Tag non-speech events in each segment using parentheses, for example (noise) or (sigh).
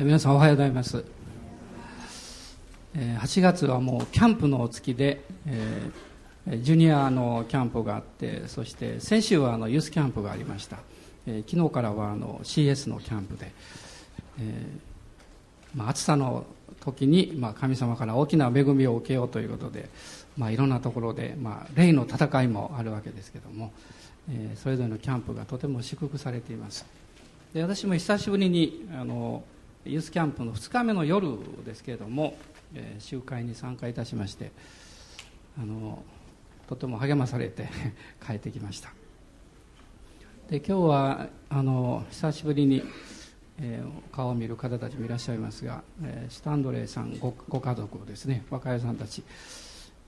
皆さんおはようございます。8月はもうキャンプの月で、えー、ジュニアのキャンプがあってそして先週はあのユースキャンプがありました、えー、昨日からはあの CS のキャンプで、えーまあ、暑さの時に、まあ、神様から大きな恵みを受けようということで、まあ、いろんなところで、まあ、霊の戦いもあるわけですけども、えー、それぞれのキャンプがとても祝福されています。で私も久しぶりにあのユースキャンプの2日目の夜ですけれども、えー、集会に参加いたしましてあのとても励まされて (laughs) 帰ってきました。で今日はあの久しぶりに、えー、顔を見る方たちもいらっしゃいますが、えー、スタンドレーさんごご家族ですね若いさんたち。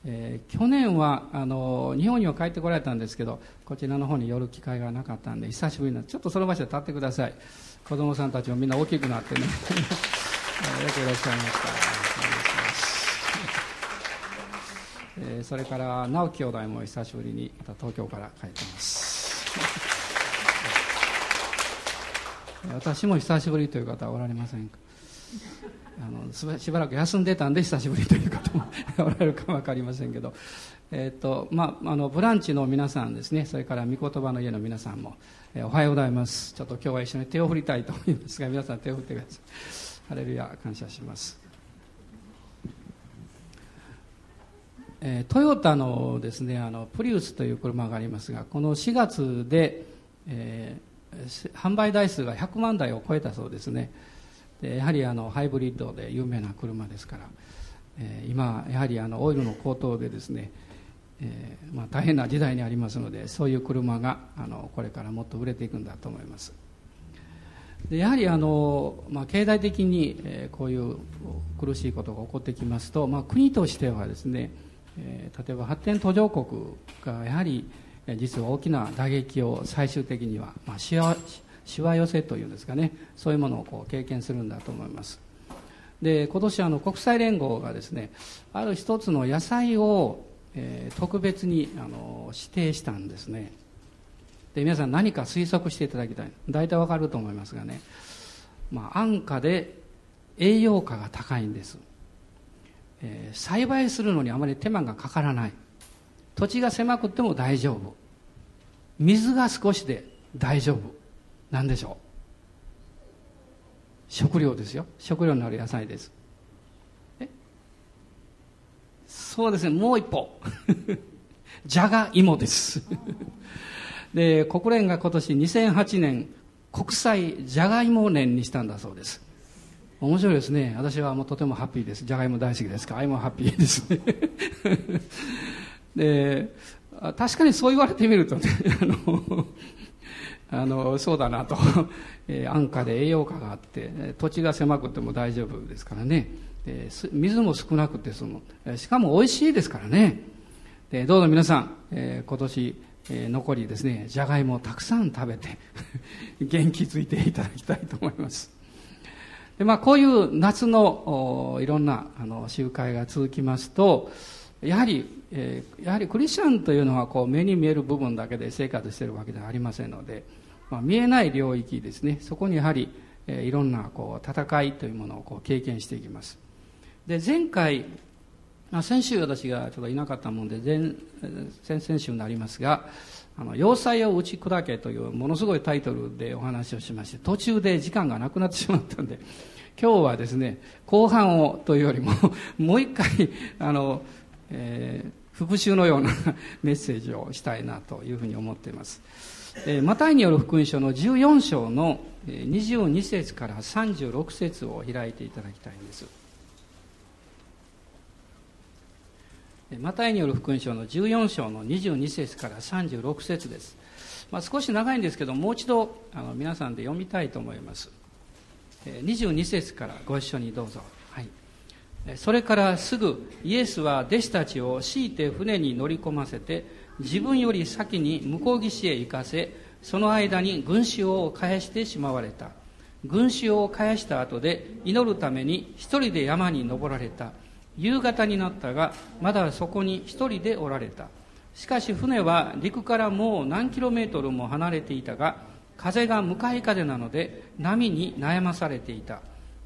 えー、去年はあの日本には帰ってこられたんですけどこちらの方に寄る機会がなかったんで久しぶりなちょっとその場所で立ってください。子供さんたちもみんな大きくなってね。(laughs) よくいらっしゃいました。(laughs) えー、それから直樹兄弟も久しぶりにまた東京から帰ってます。(laughs) 私も久しぶりという方はおられませんか？あのしばらく休んでたんで久しぶりという方もおられるか分かりませんけど、えーとまあ、あのブランチの皆さんですね。それから御言葉の家の皆さんも、え、おはようございます。ちょっと今日は一緒に手を振りたいと思いますが皆さん手を振ってください。ハレルヤ感謝します、えー、トヨタのですねあのプリウスという車がありますがこの4月で、えー、販売台数が100万台を超えたそうですね。でやはりあのハイブリッドで有名な車ですから、えー、今やはりあのオイルの高騰でですね、えー、まあ、大変な時代にありますのでそういう車があのこれからもっと売れていくんだと思います。でやはりあの、まあ、経済的に、えー、こういう苦しいことが起こってきますと、まあ、国としてはですね、え例えば発展途上国がやはり実は大きな打撃を最終的には、まあ、しわしわ寄せというんですかねそういうものをこう経験するんだと思います。で今年あの国際連合がですねある一つの野菜を、えー、特別にあの指定したんですね。で皆さん何か推測していただきたい。大体わかると思いますがね、まあ、安価で栄養価が高いんです、えー、栽培するのにあまり手間がかからない。土地が狭くても大丈夫。水が少しで大丈夫。何でしょう。食料ですよ。食料になる野菜です。そうですね。もう一歩。じゃがいもです。(laughs) で国連が今年2008年国際じゃがいも年にしたんだそうです。面白いですね。私はもうとてもハッピーです。じゃがいも大好きです。からあいもハッピーです。ね (laughs) で確かにそう言われてみるとね (laughs) あのあのそうだなと、えー、安価で栄養価があって土地が狭くても大丈夫ですからね。で水も少なくてそのしかも美味しいですからね。でどうぞ皆さん、えー、今年、えー、残りですねじゃがいもをたくさん食べて (laughs) 元気づいていただきたいと思います。で、まあ、こういう夏のいろんなあの集会が続きますとやはり、えー、やはりクリスチャンというのはこう目に見える部分だけで生活しているわけではありませんのでまあ、見えない領域ですね。そこにやはり、え、いろんなこう戦いというものをこう経験していきます。で前回、あ、先週私がちょっといなかったもんで前先々週になりますが「あの要塞を打ち砕け」というものすごいタイトルでお話をしまして途中で時間がなくなってしまったんで今日はですね後半をというよりも (laughs) もう一回あの、えー、復習のような (laughs) メッセージをしたいなというふうに思っています。えマタイによる福音書の14章の22節から36節を開いていただきたいんです。マタイによる福音書の14章の22節から36節です、まあ、少し長いんですけどもう一度あの皆さんで読みたいと思います。22節からご一緒にどうぞ、はい、それからすぐイエスは弟子たちを強いて船に乗り込ませて自分より先に向こう岸へ行かせその間に群衆を返してしまわれた。群衆を返した後で祈るために一人で山に登られた。夕方になったがまだそこに一人でおられた。しかし船は陸からもう何キロメートルも離れていたが風が向かい風なので波に悩まされていた。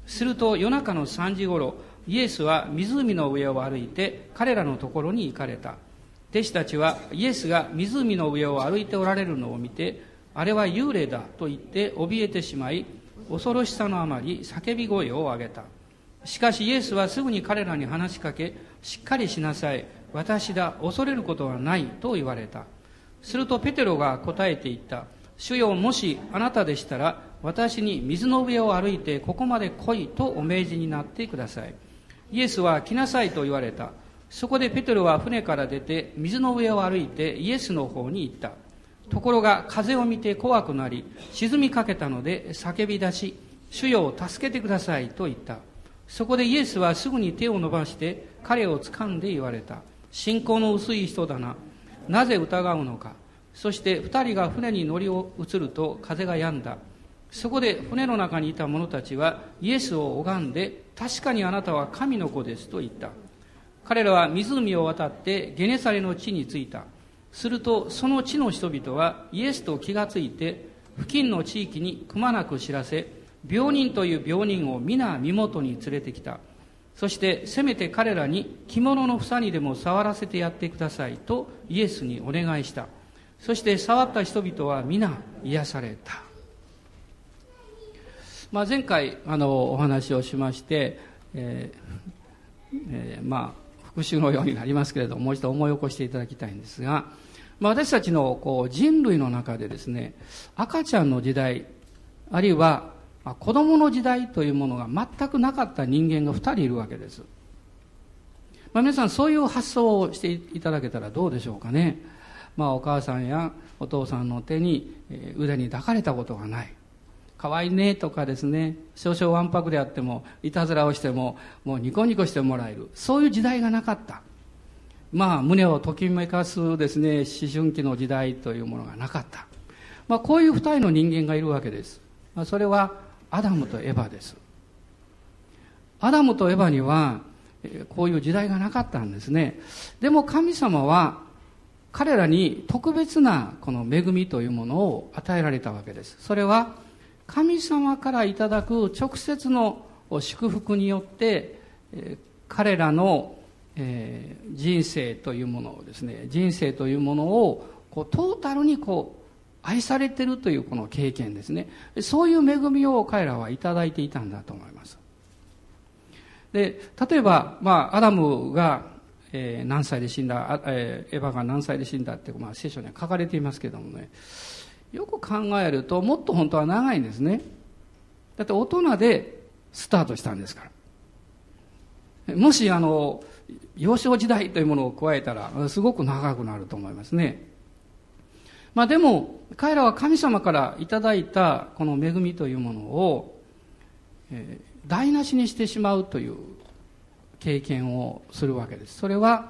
すると夜中の3時ごろイエスは湖の上を歩いて彼らのところに行かれた。弟子たちはイエスが湖の上を歩いておられるのを見てあれは幽霊だと言って怯えてしまい恐ろしさのあまり叫び声を上げた。しかしイエスはすぐに彼らに話しかけしっかりしなさい。私だ恐れることはないと言われた。するとペテロが答えて言った。主よもしあなたでしたら私に水の上を歩いてここまで来いとお命じになってください。イエスは来なさいと言われた。そこでペテロは船から出て水の上を歩いてイエスの方に行った。ところが風を見て怖くなり沈みかけたので叫び出し主よ助けてくださいと言った。そこでイエスはすぐに手を伸ばして彼を掴んで言われた。信仰の薄い人だな。なぜ疑うのか。そして二人が船に乗り移ると風が止んだ。そこで船の中にいた者たちはイエスを拝んで確かにあなたは神の子ですと言った。彼らは湖を渡ってゲネサレの地に着いた。するとその地の人々はイエスと気がついて付近の地域にくまなく知らせ病人という病人を皆身元に連れてきた。そしてせめて彼らに着物の房にでも触らせてやってくださいとイエスにお願いした。そして触った人々は皆癒された、まあ、前回あのお話をしまして、えーえー、まあ復習のようになりますけれどももう一度思い起こしていただきたいんですが、まあ、私たちのこう人類の中でですね赤ちゃんの時代あるいはあ子供の時代というものが全くなかった人間が2人いるわけです、まあ、皆さんそういう発想をしていただけたらどうでしょうかね、まあ、お母さんやお父さんの手にえ腕に抱かれたことがない。可愛いねとかですね。少々わんぱくであってもいたずらをしてももうニコニコしてもらえる。そういう時代がなかった。まあ胸をときめかすですね思春期の時代というものがなかった、まあ、こういう二人の人間がいるわけです、まあ、それはアダムとエバです。アダムとエバにはこういう時代がなかったんですね。でも神様は彼らに特別なこの恵みというものを与えられたわけです。それは神様からいただく直接の祝福によって彼らの人生というものをですね人生というものをこうトータルにこう愛されてるというこの経験ですね。そういう恵みを彼らはいただいていたんだと思います。で例えば、まあ、アダムが、えー、何歳で死んだ、えー、エヴァが何歳で死んだって、まあ、聖書には書かれていますけどもね。よく考えるともっと本当は長いんですね。だって大人でスタートしたんですから。もしあの幼少時代というものを加えたらすごく長くなると思いますね。まあでも、彼らは神様からいただいたこの恵みというものを、えー、台無しにしてしまうという経験をするわけです。それは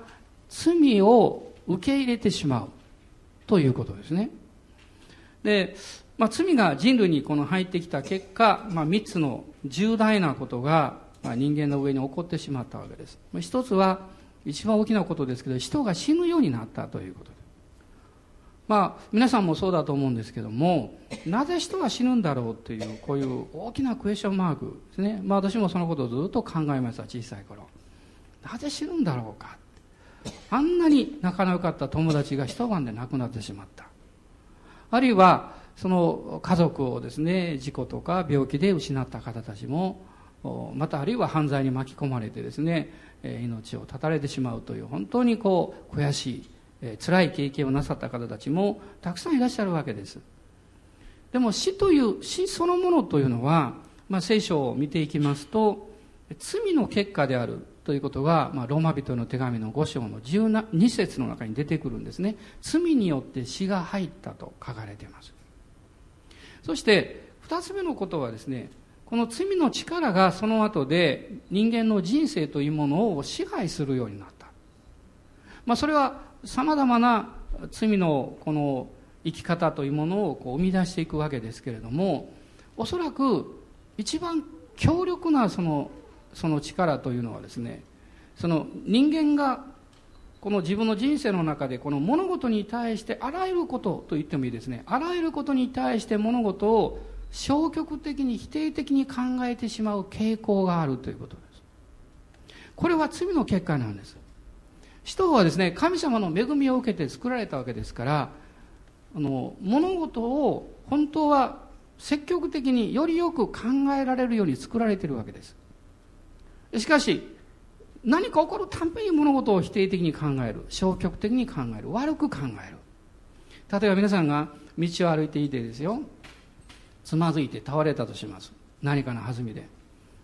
罪を受け入れてしまうということですね。で、まあ、罪が人類にこの入ってきた結果、まあ、3つの重大なことが、まあ、人間の上に起こってしまったわけです。一つは、一番大きなことですけど、人が死ぬようになったということまあ、皆さんもそうだと思うんですけどもなぜ人は死ぬんだろうというこういう大きなクエスチョンマークですね、まあ、私もそのことをずっと考えました小さい頃。なぜ死ぬんだろうか。あんなに仲の良かった友達が一晩で亡くなってしまった。あるいはその家族をですね事故とか病気で失った方たちもまたあるいは犯罪に巻き込まれてですね命を絶たれてしまうという本当にこう悔しいえ辛い経験をなさった方たちもたくさんいらっしゃるわけです。でも死という死そのものというのは、まあ、聖書を見ていきますと罪の結果であるということが、まあ、ローマ人の手紙の5章の12節の中に出てくるんですね。罪によって死が入ったと書かれています。そして2つ目のことはですねこの罪の力がその後で人間の人生というものを支配するようになった、まあ、それはさまざまな罪のこの生き方というものをこう生み出していくわけですけれどもおそらく一番強力なそのその力というのはですねその人間がこの自分の人生の中でこの物事に対してあらゆることと言ってもいいですねあらゆることに対して物事を消極的に否定的に考えてしまう傾向があるということです。これは罪の結果なんです。人はですね、神様の恵みを受けて作られたわけですから、あの、物事を本当は積極的によりよく考えられるように作られているわけです。しかし、何か起こるたんびに物事を否定的に考える。消極的に考える。悪く考える。例えば皆さんが道を歩いていてですよ。つまずいて倒れたとします。何かの弾みで。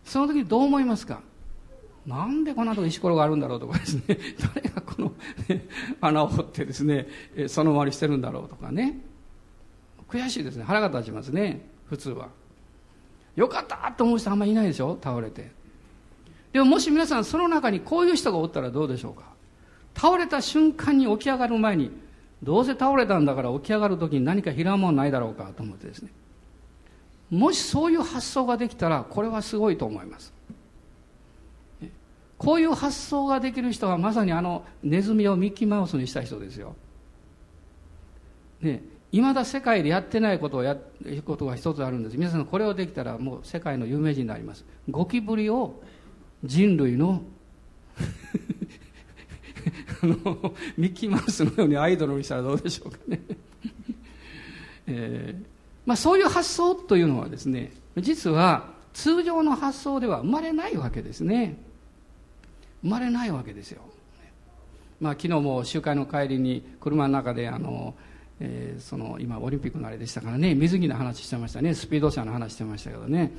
その時どう思いますか？なんでこんなとこ石ころがあるんだろうとかですね。(laughs) 誰がこの、穴を掘ってですね、そのままにしてるんだろうとかね。悔しいですね。腹が立ちますね。普通は。よかったと思う人あんまりいないでしょ？倒れて。でももし皆さんその中にこういう人がおったらどうでしょうか？倒れた瞬間に起き上がる前にどうせ倒れたんだから起き上がる時に何かひらもんないだろうかと思ってですねもしそういう発想ができたらこれはすごいと思いますこういう発想ができる人はまさにあのネズミをミッキーマウスにした人ですよ。ねいまだ世界でやってないことをやることが一つあるんです。皆さんこれをできたらもう世界の有名人になります。ゴキブリを人類の (laughs) あのミッキーマウスのようにアイドルにしたらどうでしょうかね、(laughs) えーまあ、そういう発想というのはですね実は通常の発想では生まれないわけですね。生まれないわけですよ、まあ、昨日も集会の帰りに車の中であの、えー、その今オリンピックのあれでしたからね水着の話してましたね。スピード車の話してましたけどね。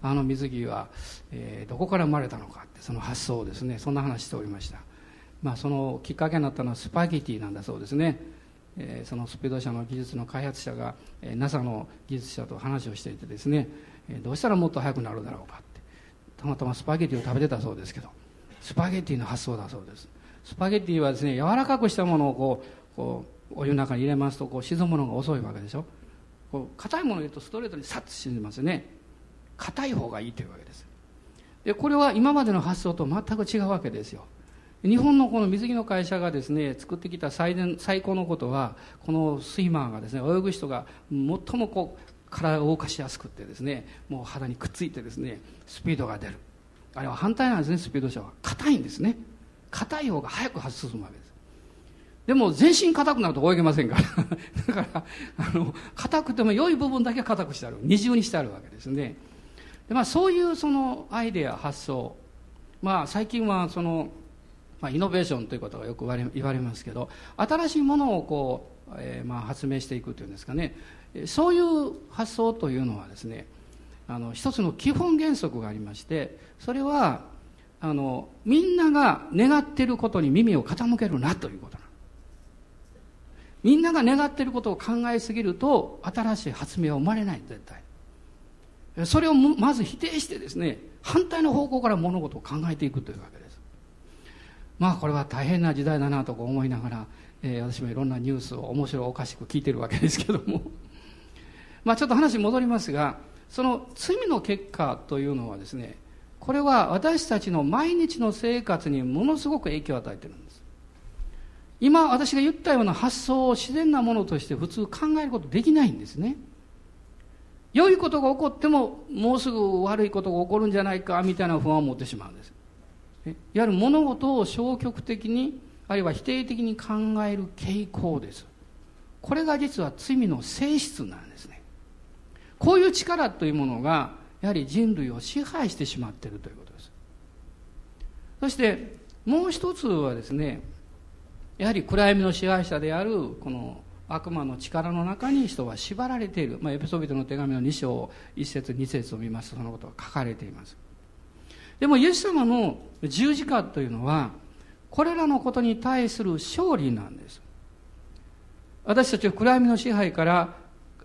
あの水着は、えー、どこから生まれたのかってその発想をですね。そんな話しておりました、まあ、そのきっかけになったのはスパゲティなんだそうですね、えー、そのスピード車の技術の開発者が、えー、NASA の技術者と話をしていてですね、えー、どうしたらもっと速くなるだろうかって。たまたまスパゲティを食べてたそうですけど。スパゲティの発想だそうです。スパゲティはですね柔らかくしたものをこうこうお湯の中に入れますとこう沈むのが遅いわけでしょ。こう硬いものを入れるとストレートにサッと沈みますよね。硬い方がいいというわけです。でこれは今までの発想と全く違うわけですよ。日本のこの水着の会社がですね作ってきた最善最高のことはこのスイマーがですね泳ぐ人が最もこう体を動かしやすくてですねもう肌にくっついてですねスピードが出る。あれは反対なんですねスピード車は。硬いんですね。硬い方が早く進むわけです。でも全身硬くなると泳げませんから。(laughs) だからあの硬くても良い部分だけ硬くしてある。二重にしてあるわけですね。で、まあ、そういうそのアイデア発想、まあ、最近はその、まあ、イノベーションということがよく言われますけど新しいものをこう、えー、まあ発明していくというんですかね。そういう発想というのはですねあの一つの基本原則がありましてそれはあのみんなが願っていることに耳を傾けるなということなみんなが願っていることを考えすぎると新しい発明は生まれない絶対。それをまず否定してですね反対の方向から物事を考えていくというわけです。まあこれは大変な時代だなと思いながら、えー、私もいろんなニュースを面白おかしく聞いてるわけですけども。まあちょっと話戻りますがその罪の結果というのはですねこれは私たちの毎日の生活にものすごく影響を与えてるんです。今私が言ったような発想を自然なものとして普通考えることできないんですね。良いことが起こってももうすぐ悪いことが起こるんじゃないかみたいな不安を持ってしまうんです。いわゆる物事を消極的にあるいは否定的に考える傾向です。これが実は罪の性質なんです。こういう力というものがやはり人類を支配してしまっているということです。そしてもう一つはですねやはり暗闇の支配者であるこの悪魔の力の中に人は縛られている、まあ、エペソビトの手紙の2章1節2節を見ますとそのことが書かれています。でもイエス様の十字架というのはこれらのことに対する勝利なんです。私たちを暗闇の支配から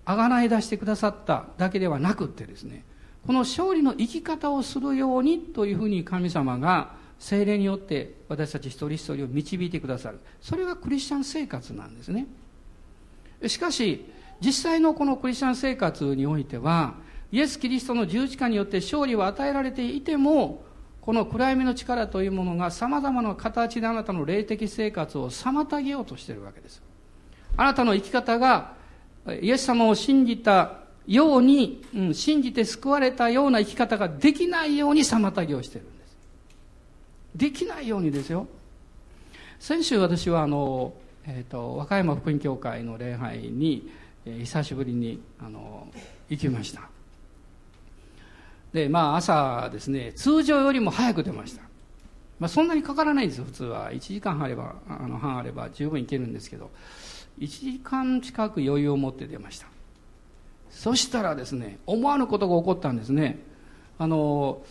あがない出してくださっただけではなくってですねこの勝利の生き方をするようにというふうに神様が精霊によって私たち一人一人を導いてくださるそれがクリスチャン生活なんですねしかし、実際のこのクリスチャン生活においては、イエス・キリストの十字架によって勝利を与えられていても、この暗闇の力というものが様々な形であなたの霊的生活を妨げようとしているわけです。あなたの生き方が、イエス様を信じたように、うん、信じて救われたような生き方ができないように妨げをしてるんです。できないようにですよ。先週私はあの、えっ、ー、と、和歌山福音教会の礼拝に、えー、久しぶりに、あの、行きました。で、まあ朝ですね、通常よりも早く出ました。まあそんなにかからないんですよ、普通は。1時間あれば、あの半あれば十分行けるんですけど、1時間近く余裕を持って出ました。そしたらですね思わぬことが起こったんですね。あの、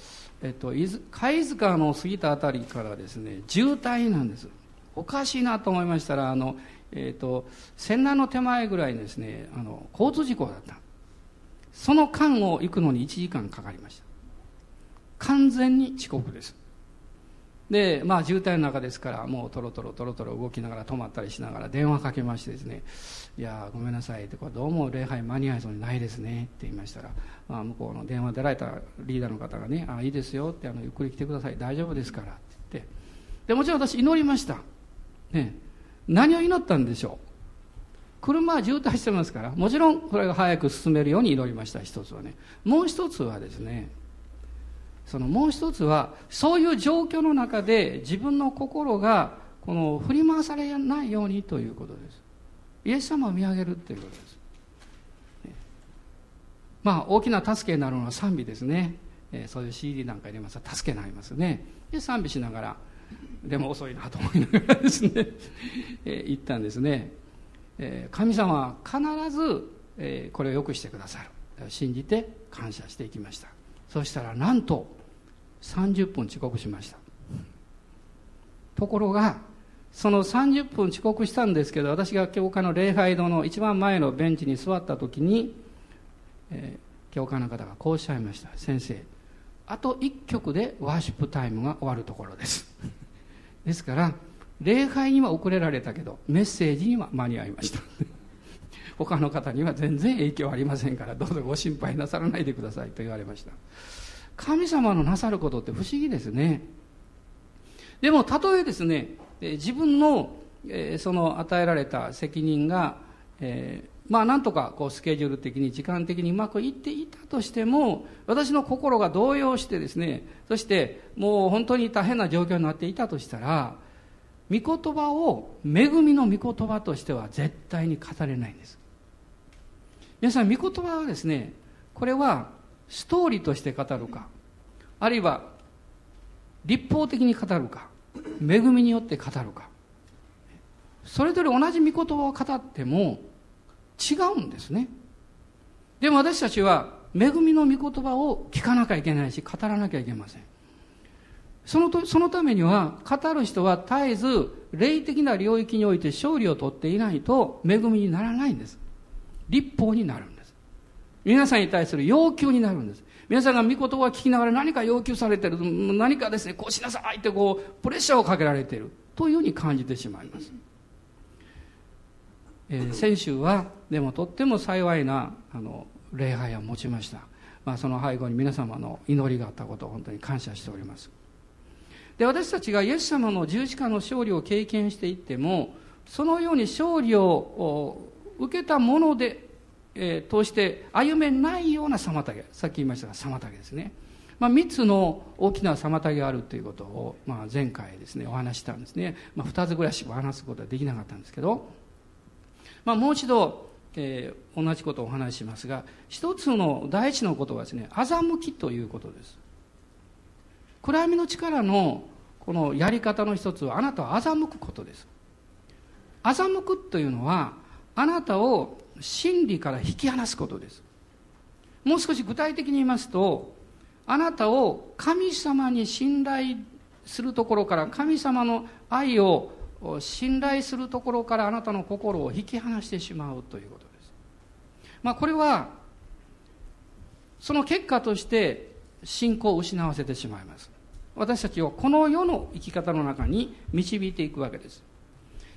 えっと、貝塚の過ぎたあたりからですね渋滞なんです。おかしいなと思いましたらあの、えっと、線南の手前ぐらいですねあの交通事故だった。その間を行くのに1時間かかりました。完全に遅刻です。でまあ渋滞の中ですからもうとろとろとろとろ動きながら止まったりしながら電話かけましてですね「いやごめんなさい」ってこれどうも礼拝間に合いそうにないですね」って言いましたら、まあ、向こうの電話出られたリーダーの方がね「あいいですよ」ってあの「ゆっくり来てください大丈夫ですから」って言って。でもちろん私祈りました。ね。何を祈ったんでしょう。車は渋滞してますからもちろんこれが早く進めるように祈りました一つはね。もう一つはですねそのもう一つはそういう状況の中で自分の心がこの振り回されないようにということです。イエス様を見上げるということです、まあ大きな助けになるのは賛美ですね、えー、そういう CD なんか入れますと助けになりますね。で賛美しながらでも遅いなと思いながらですね、(laughs) えー、言ったんですね、えー、神様は必ず、えー、これを良くしてくださる。信じて感謝していきました。そしたらなんと30分遅刻しました。ところがその30分遅刻したんですけど私が教会の礼拝堂の一番前のベンチに座った時に、えー、教会の方がこうおっしゃいました。先生あと1曲でワーシップタイムが終わるところです。ですから礼拝には遅れられたけどメッセージには間に合いました。他の方には全然影響ありませんからどうぞご心配なさらないでくださいと言われました。神様のなさることって不思議ですね。でもたとえですね自分のその与えられた責任が、えー、まあなんとかこうスケジュール的に時間的にうまくいっていたとしても私の心が動揺してですねそしてもう本当に大変な状況になっていたとしたら御言葉を恵みの御言葉としては絶対に語れないんです。皆さん御言葉はですねこれはストーリーとして語るかあるいは立法的に語るか恵みによって語るかそれぞれ同じ御言葉を語っても違うんですね。でも私たちは恵みの御言葉を聞かなきゃいけないし語らなきゃいけません。そのとそのためには語る人は絶えず霊的な領域において勝利を取っていないと恵みにならないんです。立法になるんです。皆さんに対する要求になるんです。皆さんが御言葉を聞きながら何か要求されてる。何かですねこうしなさいってこうプレッシャーをかけられている。というふうに感じてしまいます、えー、先週はでもとっても幸いなあの礼拝を持ちました、まあ、その背後に皆様の祈りがあったことを本当に感謝しております。で私たちがイエス様の十字架の勝利を経験していってもそのように勝利を受けたものでえー、通して歩めないような妨げさっき言いましたが妨げですね、まあ、3つの大きな妨げがあるということを、まあ、前回ですねお話したんですね、まあ、2つぐらいしか話すことはできなかったんですけど、まあ、もう一度、えー、同じことをお話ししますが一つの第一のことはですね欺きということです。暗闇の力のこのやり方の一つはあなたは欺くことです。欺くというのはあなたを真理から引き離すことです。もう少し具体的に言いますとあなたを神様に信頼するところから神様の愛を信頼するところからあなたの心を引き離してしまうということです。まあこれはその結果として信仰を失わせてしまいます。私たちをこの世の生き方の中に導いていくわけです。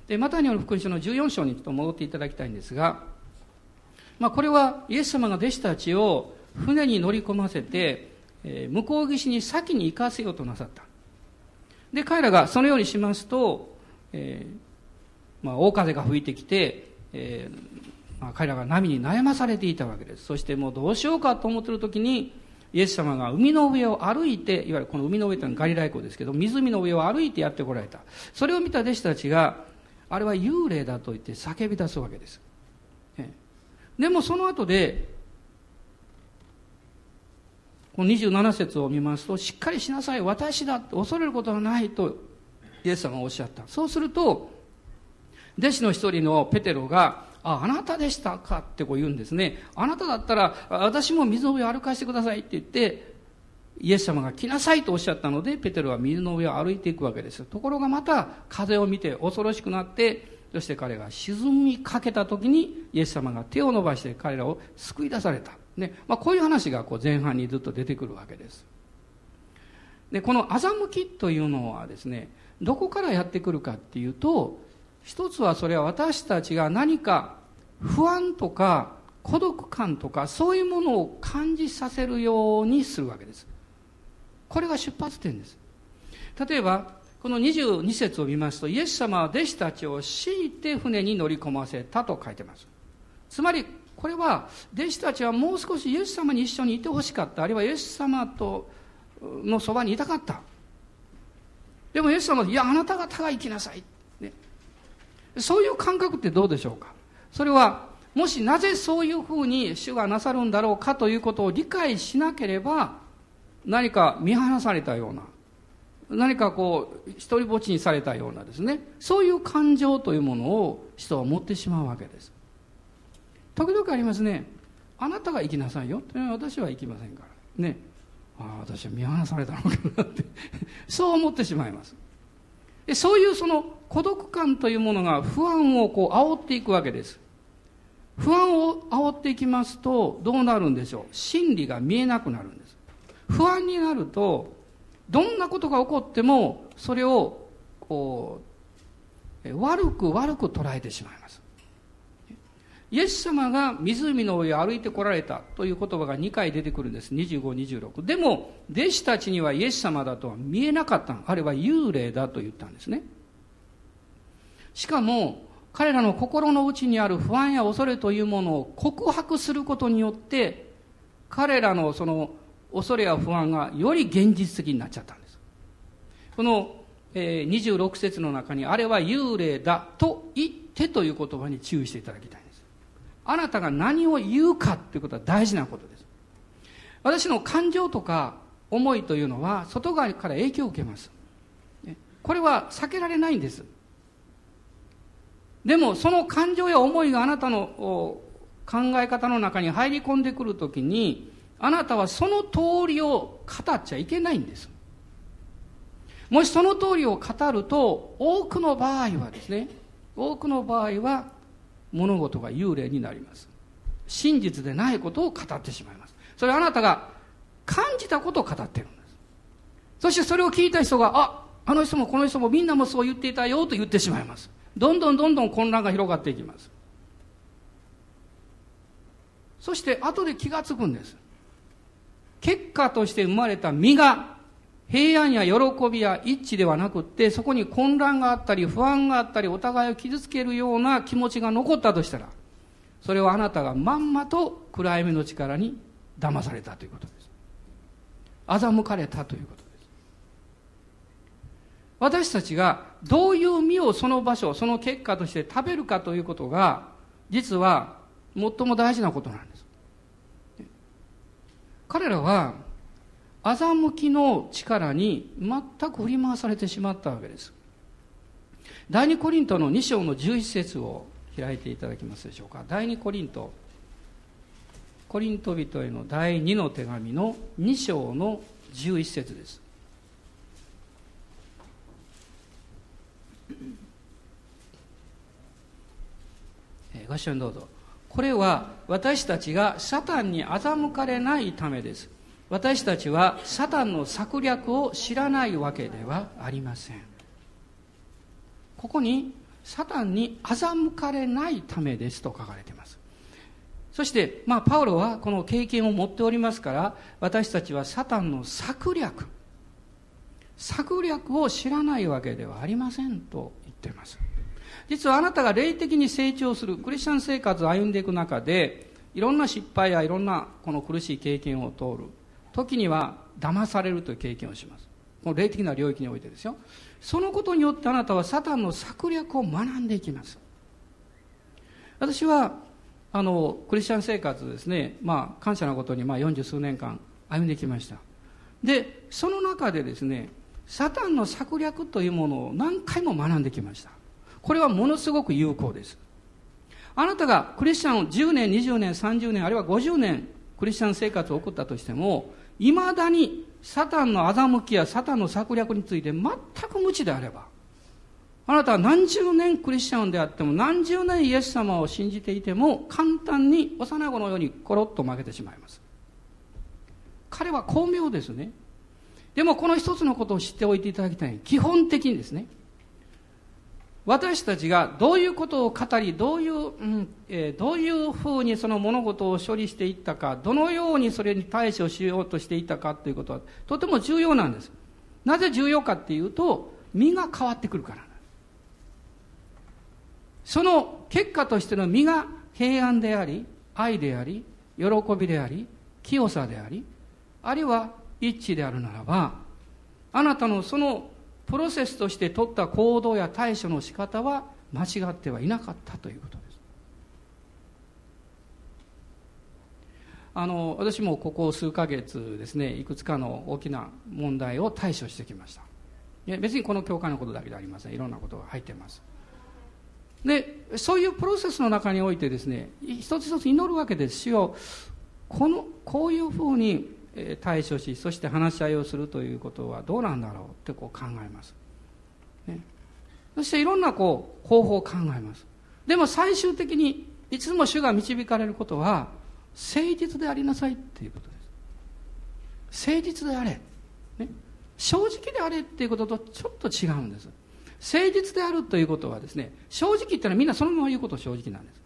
でマタによる福音書の14章にちょっと戻っていただきたいんですがまあ、これはイエス様が弟子たちを船に乗り込ませて、えー、向こう岸に先に行かせようとなさった。で彼らがそのようにしますと、えーまあ、大風が吹いてきて、えーまあ、彼らが波に悩まされていたわけです。そしてもうどうしようかと思っている時にイエス様が海の上を歩いていわゆるこの海の上というのはガリライ湖ですけど湖の上を歩いてやってこられた。それを見た弟子たちがあれは幽霊だと言って叫び出すわけです。でもその後でこの27節を見ますとしっかりしなさい私だって恐れることはないとイエス様がおっしゃった。そうすると弟子の一人のペテロがあ、あなたでしたか？ってこう言うんですね。あなただったら、私も水を歩かせてくださいって言って、イエス様が来なさいとおっしゃったので、ペテロは水の上を歩いていくわけです。ところがまた風を見て恐ろしくなって、そして彼が沈みかけた時に、イエス様が手を伸ばして彼らを救い出された。ね。まあ、こういう話がこう前半にずっと出てくるわけです。で、この欺きというのはですね、どこからやってくるかっていうと、一つはそれは私たちが何か不安とか孤独感とかそういうものを感じさせるようにするわけです。これが出発点です。例えば、この22節を見ますと、イエス様は弟子たちを強いて船に乗り込ませたと書いてます。つまり、これは、弟子たちはもう少しイエス様に一緒にいてほしかった。あるいはイエス様とのそばにいたかった。でもイエス様は、いや、あなた方が行きなさい。ねそういう感覚ってどうでしょうかそれはもしなぜそういうふうに主がなさるんだろうかということを理解しなければ何か見放されたような何かこう一人ぼっちにされたようなですねそういう感情というものを人は持ってしまうわけです。時々ありますねあなたが行きなさいよ。私は行きませんから。ね。ああ私は見放されたのかなって。(laughs) そう思ってしまいます。でそういうその孤独感というものが不安をこう煽っていくわけです。不安を煽っていきますとどうなるんでしょう。真理が見えなくなるんです。不安になるとどんなことが起こってもそれをこう悪く悪く捉えてしまいます。イエス様が湖の上を歩いてこられたという言葉が2回出てくるんです。25、26。でも、弟子たちにはイエス様だとは見えなかった。あれは幽霊だと言ったんですね。しかも、彼らの心の内にある不安や恐れというものを告白することによって、彼らのその恐れや不安がより現実的になっちゃったんです。この、えー、26節の中に、あれは幽霊だと言ってという言葉に注意していただきたいんです。あなたが何を言うかっていうことは大事なことです。私の感情とか思いというのは外側から影響を受けます。これは避けられないんです。でもその感情や思いがあなたの考え方の中に入り込んでくるときにあなたはその通りを語っちゃいけないんです。もしその通りを語ると多くの場合はですね多くの場合は物事が幽霊になります。真実でないことを語ってしまいます。それはあなたが感じたことを語ってるんです。そしてそれを聞いた人がああの人もこの人もみんなもそう言っていたよと言ってしまいます。どんどんどんどん混乱が広がっていきます。そして後で気がつくんです。結果として生まれた実が平安や喜びや一致ではなくって、そこに混乱があったり、不安があったり、お互いを傷つけるような気持ちが残ったとしたら、それはあなたがまんまと暗闇の力に騙されたということです。欺かれたということです。私たちがどういう実をその場所、その結果として食べるかということが、実は最も大事なことなんです。彼らは欺きの力に全く振り回されてしまったわけです。第二コリントの2章の11節を開いていただけますでしょうか。第二コリント、コリント人への第2の手紙の2章の11節です。ご視聴どうぞ。これは私たちがサタンに欺かれないためです。私たちはサタンの策略を知らないわけではありません。ここにサタンに欺かれないためですと書かれています。そして、まあ、パウロはこの経験を持っておりますから私たちはサタンの策略策略を知らないわけではありませんと言っています。実はあなたが霊的に成長するクリスチャン生活を歩んでいく中でいろんな失敗やいろんなこの苦しい経験を通る。時には騙されるという経験をします。この霊的な領域においてですよ。そのことによってあなたはサタンの策略を学んでいきます。私はあのクリスチャン生活ですねまあ感謝なことにまあ40数年間歩んできました。でその中でですねサタンの策略というものを何回も学んできました。これはものすごく有効です。あなたがクリスチャンを10年20年30年あるいは50年クリスチャン生活を送ったとしてもいまだにサタンの欺きやサタンの策略について全く無知であればあなたは何十年クリスチャンであっても何十年イエス様を信じていても簡単に幼子のようにコロッと負けてしまいます。彼は巧妙ですね。でもこの一つのことを知っておいていただきたい。基本的にですね。私たちがどういうことを語りどういう、うんえー、どういうふうにその物事を処理していったかどのようにそれに対処しようとしていったかということはとても重要なんです。なぜ重要かっていうと身が変わってくるからその結果としての身が平安であり愛であり喜びであり清さでありあるいは一致であるならばあなたのそのプロセスとして取った行動や対処の仕方は間違ってはいなかったということです。あの私もここ数ヶ月ですねいくつかの大きな問題を対処してきました。いや別にこの教会のことだけではありません。いろんなことが入ってます。でそういうプロセスの中においてですね一つ一つ祈るわけですよ。このこういうふうに対処しそして話し合いをするということはどうなんだろうってこう考えます、ね、そしていろんなこう方法を考えます。でも最終的にいつも主が導かれることは誠実でありなさいっていうことです。誠実であれ、ね、正直であれっていうこととちょっと違うんです。誠実であるということはですね正直っていうのはみんなそのまま言うこと正直なんです。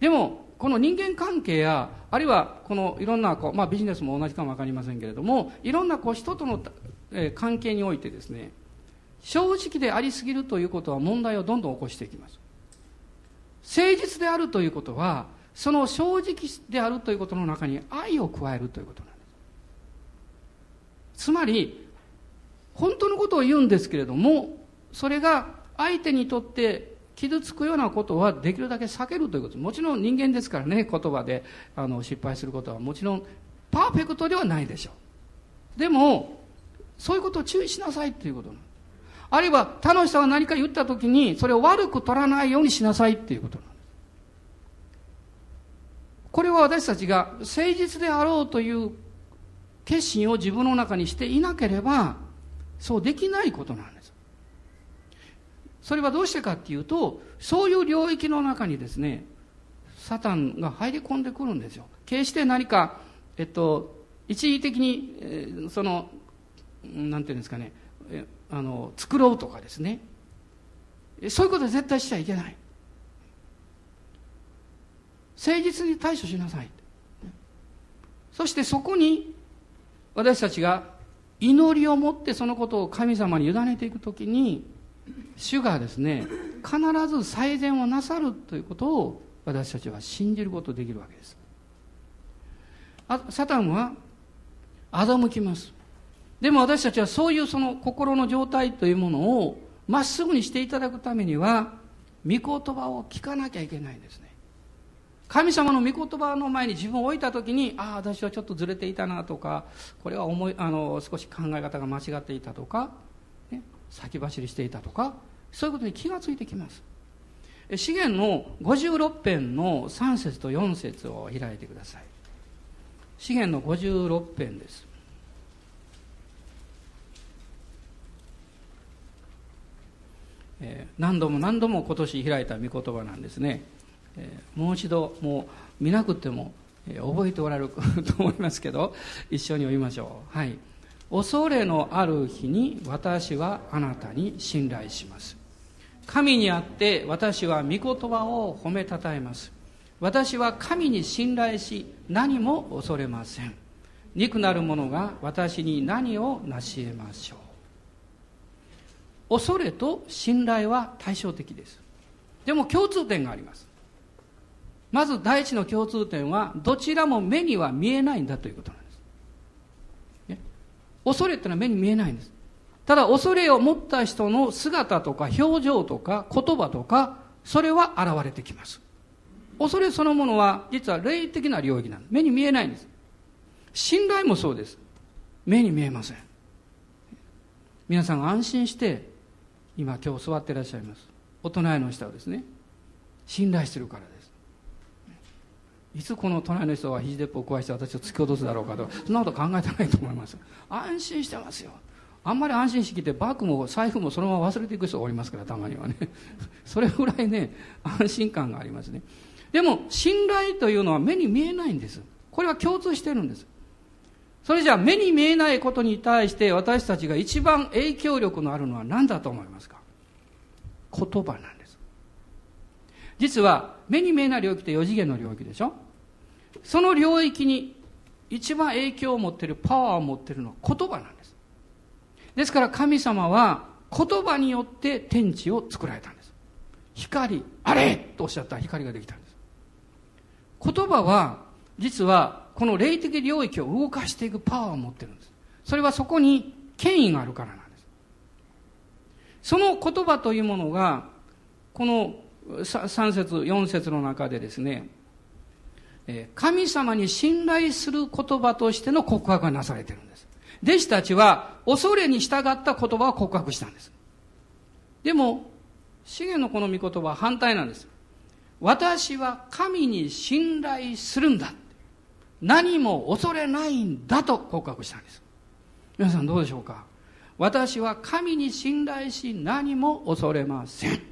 でもこの人間関係やあるいはこのいろんなこう、まあ、ビジネスも同じかも分かりませんけれどもいろんなこう人との、えー、関係においてですね正直でありすぎるということは問題をどんどん起こしていきます。誠実であるということはその正直であるということの中に愛を加えるということなんです。つまり本当のことを言うんですけれどもそれが相手にとって傷つくようなことはできるだけ避けるということ。もちろん人間ですからね言葉であの失敗することは。もちろんパーフェクトではないでしょう。でもそういうことを注意しなさいということあるいは他の人が何か言った時にそれを悪く取らないようにしなさいっていうことなんですこれは私たちが誠実であろうという決心を自分の中にしていなければそうできないことなんです。それはどうしてかっていうとそういう領域の中にですねサタンが入り込んでくるんですよ。決して何かえっと一時的に、えー、そのなんていうんですかねえあの作ろうとかですね。そういうことは絶対しちゃいけない。誠実に対処しなさい。そしてそこに私たちが祈りを持ってそのことを神様に委ねていくときに主がですね必ず最善をなさるということを私たちは信じることできるわけです。あサタンは欺きます。でも私たちはそういうその心の状態というものをまっすぐにしていただくためには御言葉を聞かなきゃいけないんですね。神様の御言葉の前に自分を置いた時にああ私はちょっとずれていたなとかこれは思いあの少し考え方が間違っていたとか先走りしていたとかそういうことに気がついてきます。資源の56編の3節と4節を開いてください。資源の56編です。え何度も何度も今年開いた御言葉なんですね、えもう一度もう見なくても、え覚えておられると思いますけど一緒に読みましょう。はい。恐れのある日に私はあなたに信頼します。神にあって私は御言葉を褒めたたえます。私は神に信頼し何も恐れません。憎なる者が私に何を成し得ましょう。恐れと信頼は対照的です。でも共通点があります。まず第一の共通点はどちらも目には見えないんだということなんです、恐れってのは目に見えないんです。ただ恐れを持った人の姿とか表情とか言葉とかそれは現れてきます。恐れそのものは実は霊的な領域なんです。目に見えないんです。信頼もそうです。目に見えません。皆さん安心して今今日座っていらっしゃいます。お隣の人はですね信頼してるからでいつこの隣の人は肘でっぽを壊して私を突き落とすだろうかとそんなこと考えてないと思います。安心してますよ。あんまり安心してきてバッグも財布もそのまま忘れていく人がおりますからたまにはね。(laughs) それぐらいね安心感がありますね。でも信頼というのは目に見えないんです。これは共通してるんです。それじゃあ目に見えないことに対して私たちが一番影響力のあるのは何だと思いますか？言葉なんです。実は目に見えない領域って4次元の領域でしょ？その領域に一番影響を持ってるパワーを持ってるのは言葉なんです。ですから神様は言葉によって天地を作られたんです。光あれとおっしゃったら光ができたんです。言葉は実はこの霊的領域を動かしていくパワーを持ってるんです。それはそこに権威があるからなんです。その言葉というものがこの3節4節の中でですね神様に信頼する言葉としての告白がなされてるんです。弟子たちは恐れに従った言葉を告白したんです。でも資源のこの御言葉は反対なんです。私は神に信頼するんだ何も恐れないんだと告白したんです。皆さんどうでしょうか？私は神に信頼し何も恐れません。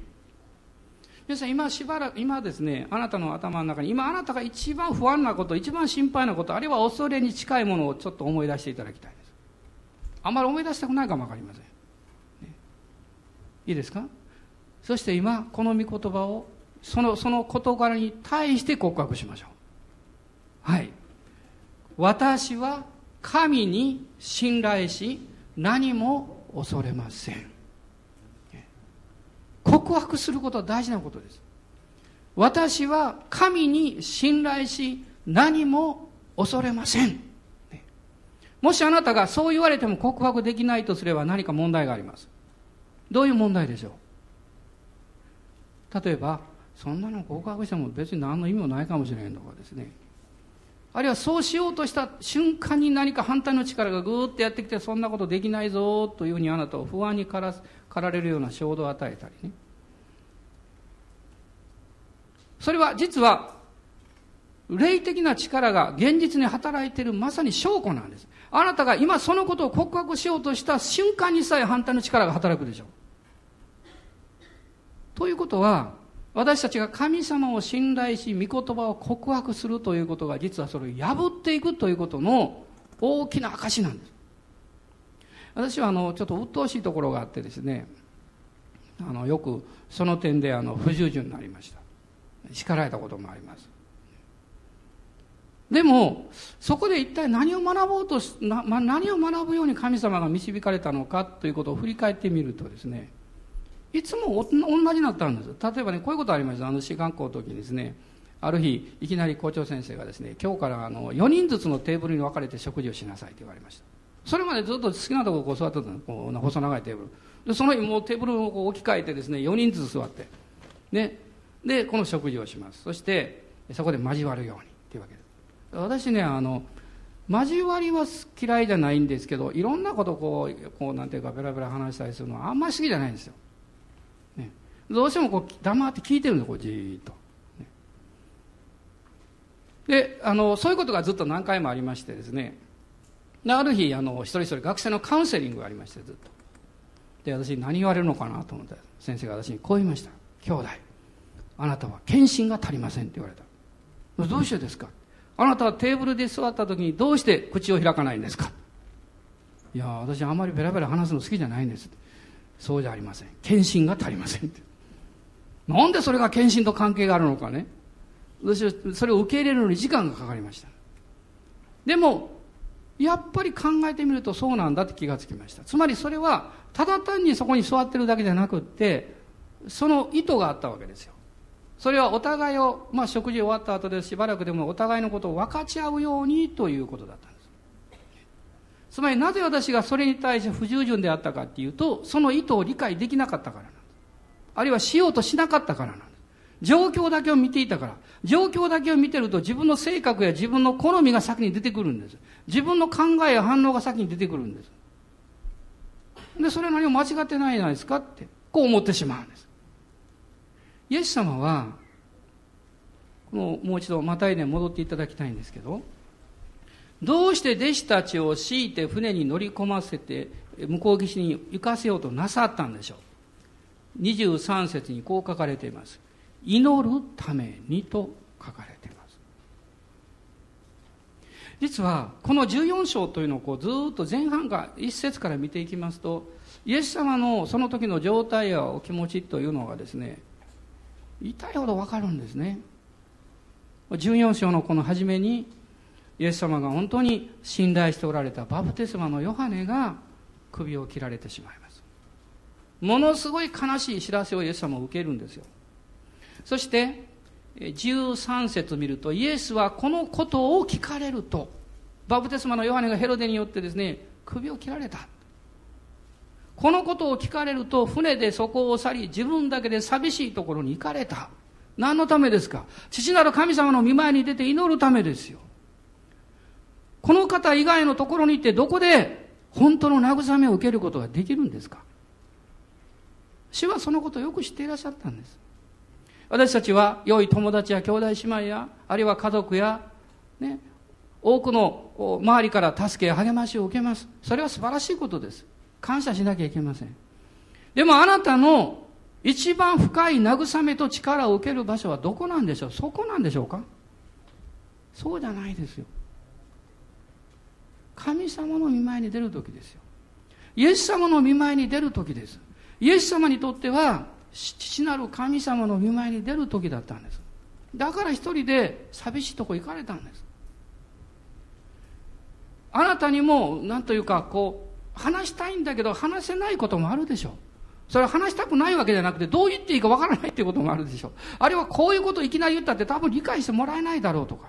皆さん今しばらく今ですねあなたの頭の中に今あなたが一番不安なこと一番心配なことあるいは恐れに近いものをちょっと思い出していただきたいです。あんまり思い出したくないかも分かりません、ね、いいですか？そして今この御言葉をそのその事柄に対して告白しましょう。はい。私は神に信頼し何も恐れません。告白することは大事なことです。私は神に信頼し何も恐れません。もしあなたがそう言われても告白できないとすれば何か問題があります。どういう問題でしょう？例えばそんなの告白しても別に何の意味もないかもしれんとかですね。あるいはそうしようとした瞬間に何か反対の力がぐーっとやってきてそんなことできないぞというふうにあなたを不安に駆られるような衝動を与えたりね。それは実は霊的な力が現実に働いているまさに証拠なんですあなたが今そのことを告白しようとした瞬間にさえ反対の力が働くでしょうということは私たちが神様を信頼し、御言葉を告白するということが、実はそれを破っていくということの大きな証なんです。私はあの、ちょっと鬱陶しいところがあってですね、あの、よくその点であの、不従順になりました。叱られたこともあります。でも、そこで一体何を学ぼうとし、な何を学ぶように神様が導かれたのかということを振り返ってみるとですね、いつも同じだったんです。例えばねこういうことありましたあの志願校の時にですねある日いきなり校長先生がですね今日からあの4人ずつのテーブルに分かれて食事をしなさいと言われました。それまでずっと好きなところこう座ってたの。細長いテーブル。でその日もうテーブルを置き換えてですね4人ずつ座って。ね。でこの食事をします。そしてそこで交わるようにっていうわけです。私ねあの交わりは嫌いじゃないんですけどいろんなことこうこうなんていうかベラベラ話したりするのはあんまり好きじゃないんですよ。どうしてもこう黙って聞いてるんですこうじーっと。であのそういうことがずっと何回もありましてですね。である日あの一人一人学生のカウンセリングがありましてずっと。で私何言われるのかなと思って先生が私にこう言いました「兄弟。あなたは献身が足りません」って言われた。どうしてですか？あなたはテーブルで座った時にどうして口を開かないんですか？いや私あんまりベラベラ話すの好きじゃないんですそうじゃありません。献身が足りませんって。なんでそれが献身と関係があるのかね。私はそれを受け入れるのに時間がかかりました。でもやっぱり考えてみるとそうなんだって気がつきました。つまりそれはただ単にそこに座ってるだけじゃなくってその意図があったわけですよ。それはお互いを、まあ、食事終わった後でしばらくでもお互いのことを分かち合うようにということだったんです。つまりなぜ私がそれに対して不従順であったかっていうとその意図を理解できなかったからなんです。あるいはしようとしなかったからなんです。状況だけを見ていたから。状況だけを見てると自分の性格や自分の好みが先に出てくるんです。自分の考えや反応が先に出てくるんです。でそれ何も間違ってないじゃないですかってこう思ってしまうんです。イエス様はこのもう一度またいで戻っていただきたいんですけどどうして弟子たちを強いて船に乗り込ませて向こう岸に行かせようとなさったんでしょう。23節にこう書かれています。祈るためにと書かれています。実はこの14章というのをこうずっと前半から一節から見ていきますとイエス様のその時の状態やお気持ちというのがですね痛いほどわかるんですね。14章のこの初めにイエス様が本当に信頼しておられたバプテスマのヨハネが首を切られてしまいます。ものすごい悲しい知らせをイエス様は受けるんですよ。そして13節見るとイエスはこのことを聞かれるとバプテスマのヨハネがヘロデによってですね首を切られた。このことを聞かれると船でそこを去り自分だけで寂しいところに行かれた。何のためですか？父なる神様の見舞いに出て祈るためですよ。この方以外のところに行ってどこで本当の慰めを受けることができるんですか？主はそのことをよく知っていらっしゃったんです。私たちは良い友達や兄弟姉妹や、あるいは家族や、ね、多くの周りから助けや励ましを受けます。それは素晴らしいことです。感謝しなきゃいけません。でもあなたの一番深い慰めと力を受ける場所はどこなんでしょう？そこなんでしょうか？そうじゃないですよ。神様の見舞いに出る時ですよ。イエス様の見舞いに出る時です。イエス様にとっては父なる神様の見舞いに出る時だったんですだから一人で寂しいとこ行かれたんですあなたにも何というかこう話したいんだけど話せないこともあるでしょうそれは話したくないわけじゃなくてどう言っていいかわからないっていうこともあるでしょうあるいはこういうことをいきなり言ったって多分理解してもらえないだろうとか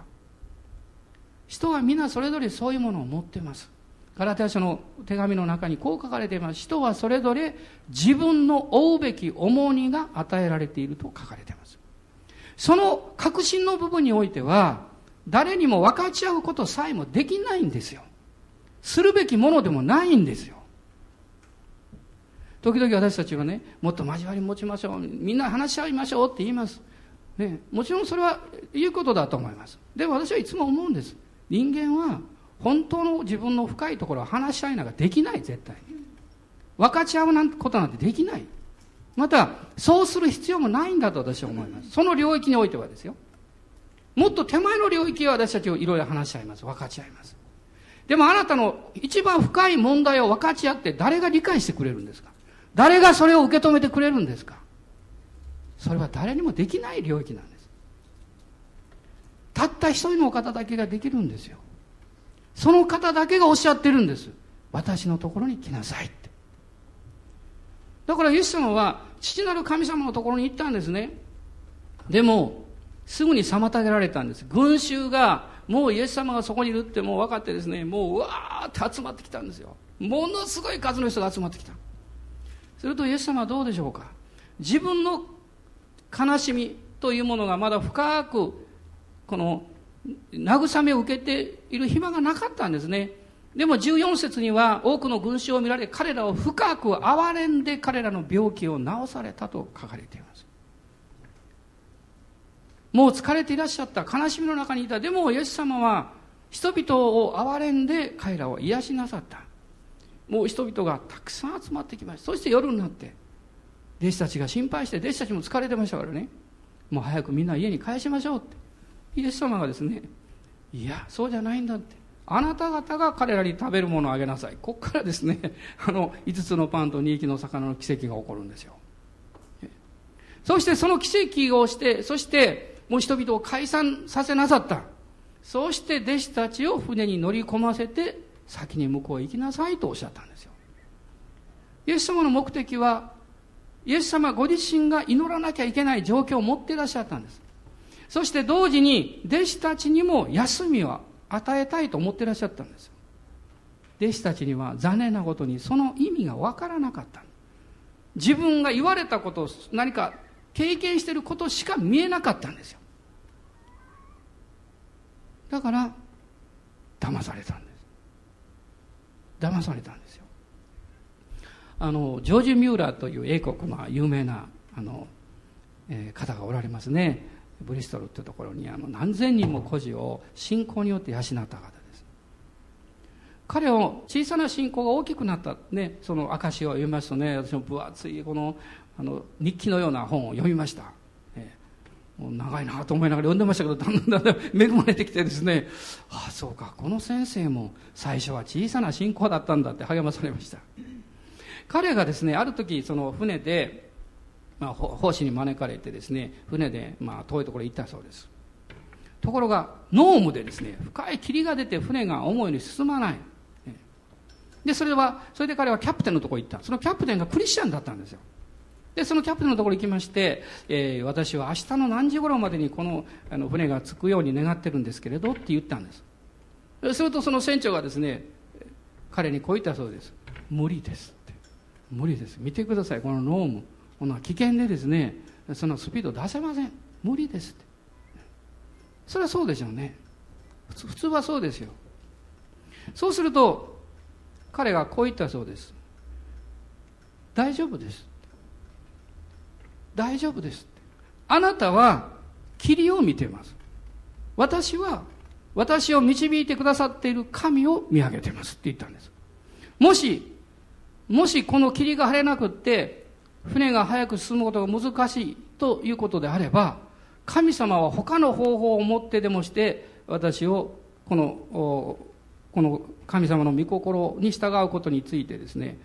人は皆それぞれそういうものを持ってますガラテヤ書の手紙の中にこう書かれています。人はそれぞれ自分の負うべき重荷が与えられていると書かれています。その確信の部分においては、誰にも分かち合うことさえもできないんですよ。するべきものでもないんですよ。時々私たちはね、もっと交わり持ちましょう。みんな話し合いましょうって言います。ね、もちろんそれは言うことだと思います。でも私はいつも思うんです。人間は本当の自分の深いところは話し合いなんかできない絶対に分かち合うなんてことなんてできないまたそうする必要もないんだと私は思いますその領域においてはですよもっと手前の領域は私たちをいろいろ話し合います分かち合いますでもあなたの一番深い問題を分かち合って誰が理解してくれるんですか？誰がそれを受け止めてくれるんですか？それは誰にもできない領域なんですたった一人のお方だけができるんですよその方だけがおっしゃってるんです。私のところに来なさいって。だからイエス様は父なる神様のところに行ったんですね。でも、すぐに妨げられたんです。群衆が、もうイエス様がそこにいるってもう分かってですね、もううわーって集まってきたんですよ。ものすごい数の人が集まってきた。するとイエス様はどうでしょうか。自分の悲しみというものがまだ深く、この慰めを受けている暇がなかったんですね。でも14節には多くの群衆を見られ彼らを深く憐れんで彼らの病気を治されたと書かれています。もう疲れていらっしゃった悲しみの中にいた。でもイエス様は人々を憐れんで彼らを癒しなさった。もう人々がたくさん集まってきました。そして夜になって弟子たちが心配して弟子たちも疲れてましたからね。もう早くみんな家に帰しましょうって。イエス様がですね、いや、そうじゃないんだって。あなた方が彼らに食べるものをあげなさい。ここからですね、(laughs) あの、5つのパンと2匹の魚の奇跡が起こるんですよ。そしてその奇跡をして、そしてもう人々を解散させなさった。そうして弟子たちを船に乗り込ませて、先に向こうへ行きなさいとおっしゃったんですよ。イエス様の目的は、イエス様ご自身が祈らなきゃいけない状況を持っていらっしゃったんです。そして同時に弟子たちにも休みを与えたいと思っていらっしゃったんです弟子たちには残念なことにその意味がわからなかった。自分が言われたことを何か経験していることしか見えなかったんですよ。だから、騙されたんです。騙されたんですよ。あの、ジョージ・ミューラーという英国の有名な、あの、えー、方がおられますね。ブリストルというところにあの何千人も孤児を信仰によって養った方です彼を小さな信仰が大きくなった、ね、その証を読みますとね私も分厚いこのあの日記のような本を読みました、長いなと思いながら読んでましたけどだんだんだんだん恵まれてきてですねああそうかこの先生も最初は小さな信仰だったんだって励まされました。彼がですねある時その船でまあ、奉仕に招かれてですね船で、まあ、遠いところへ行ったそうです。ところが濃霧でですね深い霧が出て船が思うように進まない。でそれはそれで彼はキャプテンのところに行った。そのキャプテンがクリスチャンだったんですよ。でそのキャプテンのところに行きまして、えー、私は明日の何時頃までにこのあの船が着くように願ってるんですけれどって言ったんです。するとその船長がですね彼にこう言ったそうです。無理ですって。無理です。見てください。この濃霧この危険でですねそのスピード出せません。無理ですって。それはそうでしょうね。普通はそうですよ。そうすると彼がこう言ったそうです。大丈夫です。大丈夫ですあなたは霧を見てます。私は私を導いてくださっている神を見上げてますって言ったんです。もしもしこの霧が晴れなくって船が早く進むことが難しいということであれば神様は他の方法を持ってでもして私をこのこの神様の御心に従うことについてですね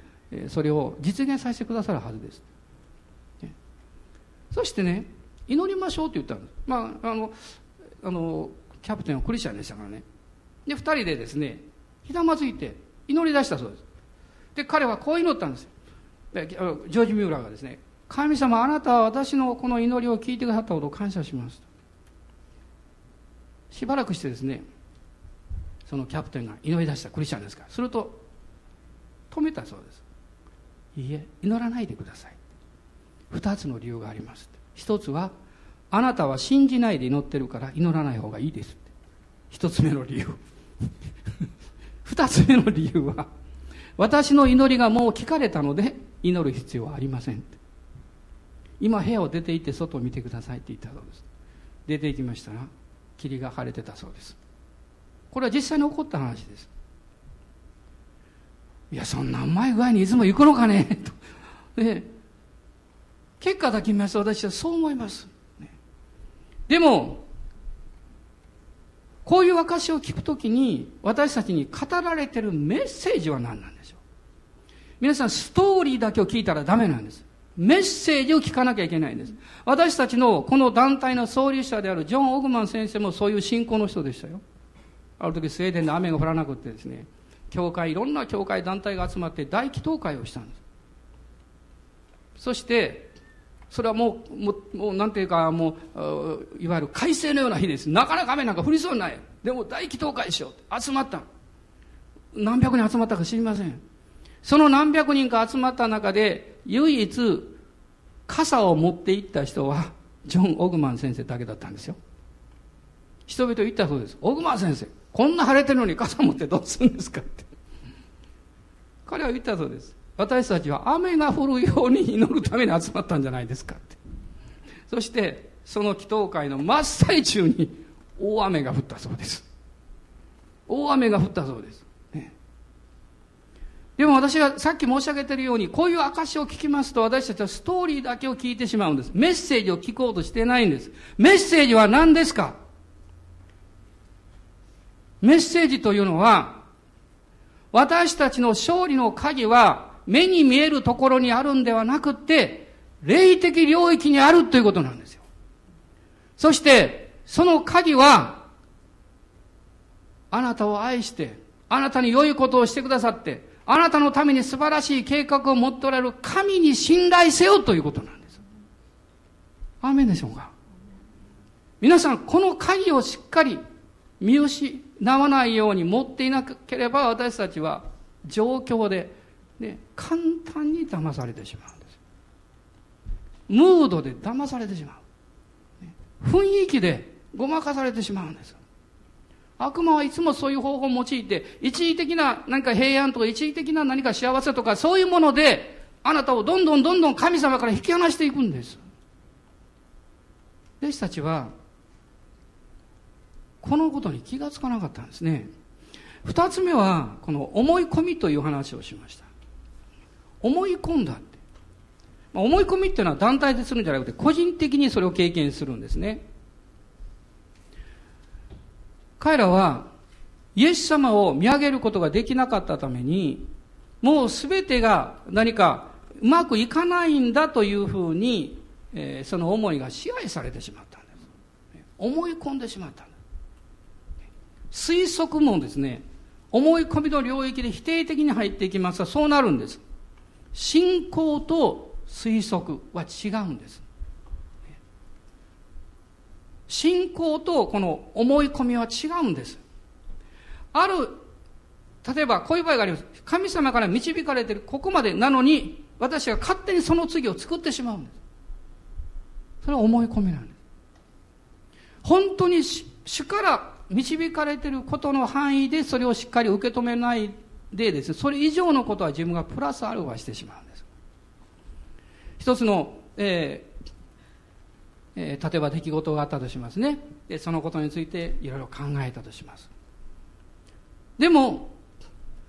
それを実現させてくださるはずです、そしてね祈りましょうと言ったんですまああのあのキャプテンはクリスチャンでしたからね。で2人でですねひざまずいて祈り出したそうです。で彼はこう祈ったんですよ。ジョージ・ミューラーがですね神様あなたは私のこの祈りを聞いてくださったことを感謝しますしばらくしてですねそのキャプテンが祈り出したクリスチャンですからすると止めたそうです。いいえ祈らないでください。二つの理由があります。一つはあなたは信じないで祈ってるから祈らない方がいいです一つ目の理由。(laughs) 二つ目の理由は私の祈りがもう聞かれたので祈る必要はありません今部屋を出て行って外を見てくださいって言ったそうです。出て行きましたら霧が晴れてたそうです。これは実際に起こった話です。いやそんなうまい具合にいつも行くのかね。と。で結果だけ見ますと私はそう思います、ね、でもこういう証を聞くときに私たちに語られてるメッセージは何なんでしょう？皆さんストーリーだけを聞いたらダメなんです。メッセージを聞かなきゃいけないんです。私たちのこの団体の創立者であるジョン・オグマン先生もそういう信仰の人でしたよ。ある時スウェーデンで雨が降らなくてですね、教会、いろんな教会団体が集まって大祈祷会をしたんです。そして、それはもう、もう、もうなんていうか、もう、いわゆる快晴のような日です。なかなか雨なんか降りそうにない。でも大祈祷会しよう。集まった。何百人集まったか知りません。その何百人か集まった中で、唯一、傘を持って行った人は、ジョン・オグマン先生だけだったんですよ。人々言ったそうです。オグマン先生、こんな晴れてるのに傘持ってどうするんですかって。彼は言ったそうです。私たちは雨が降るように祈るために集まったんじゃないですかって。そして、その祈祷会の真っ最中に大雨が降ったそうです。大雨が降ったそうです。でも私がさっき申し上げているように、こういう証を聞きますと私たちはストーリーだけを聞いてしまうんです。メッセージを聞こうとしてないんです。メッセージは何ですか？メッセージというのは、私たちの勝利の鍵は目に見えるところにあるんではなくて、霊的領域にあるということなんですよ。そして、その鍵は、あなたを愛して、あなたに良いことをしてくださって、あなたのために素晴らしい計画を持っておられる神に信頼せよということなんです。アーメンでしょうか皆さん、この鍵をしっかり見失わないように持っていなければ私たちは状況で、ね、簡単に騙されてしまうんです。ムードで騙されてしまう。雰囲気でごまかされてしまうんです。悪魔はいつもそういう方法を用いて、一時的な何か平安とか一時的な何か幸せとかそういうもので、あなたをどんどんどんどん神様から引き離していくんです。弟子たちは、このことに気がつかなかったんですね。二つ目は、この思い込みという話をしました。思い込んだって。思い込みっていうのは団体でするんじゃなくて、個人的にそれを経験するんですね。彼らはイエス様を見上げることができなかったために、もうすべてが何かうまくいかないんだというふうに、えー、その思いが支配されてしまったんです。思い込んでしまったんです。推測もですね、思い込みの領域で否定的に入っていきますが、そうなるんです。信仰と推測は違うんです。信仰とこの思い込みは違うんです。ある、例えばこういう場合があります。神様から導かれているここまでなのに、私が勝手にその次を作ってしまうんです。それは思い込みなんです。本当に主から導かれていることの範囲でそれをしっかり受け止めないでですね、それ以上のことは自分がプラスアルファしてしまうんです。一つの、ええー、例えば出来事があったとしますね。でそのことについていろいろ考えたとします。でも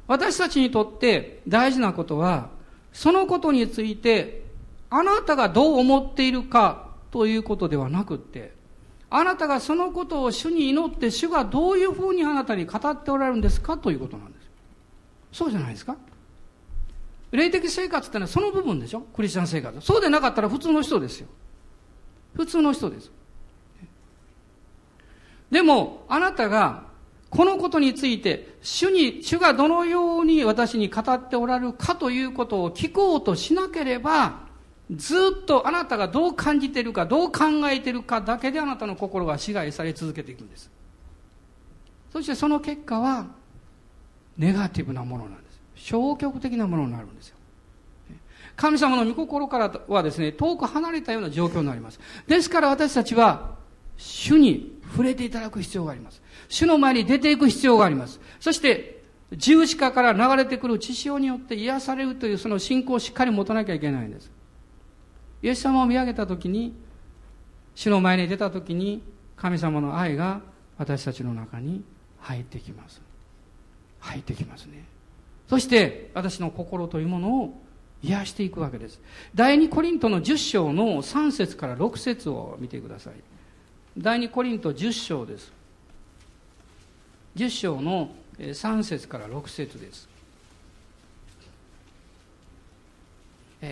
私たちにとって大事なことはそのことについてあなたがどう思っているかということではなくってあなたがそのことを主に祈って主がどういうふうにあなたに語っておられるんですかということなんです。そうじゃないですか霊的生活ってのはその部分でしょクリスチャン生活そうでなかったら普通の人ですよ普通の人です。でも、あなたが、このことについて、主に、主がどのように私に語っておられるかということを聞こうとしなければ、ずっとあなたがどう感じているか、どう考えているかだけであなたの心が支配され続けていくんです。そしてその結果は、ネガティブなものなんです。消極的なものになるんですよ。神様の御心からはですね、遠く離れたような状況になります。ですから私たちは、主に触れていただく必要があります。主の前に出ていく必要があります。そして、十字架から流れてくる血潮によって癒されるというその信仰をしっかり持たなきゃいけないんです。イエス様を見上げたときに、主の前に出たときに、神様の愛が私たちの中に入ってきます。入ってきますね。そして、私の心というものを癒していくわけです。第二コリントの10章の3節から6節を見てください。第二コリント10章です。10章の3節から6節です。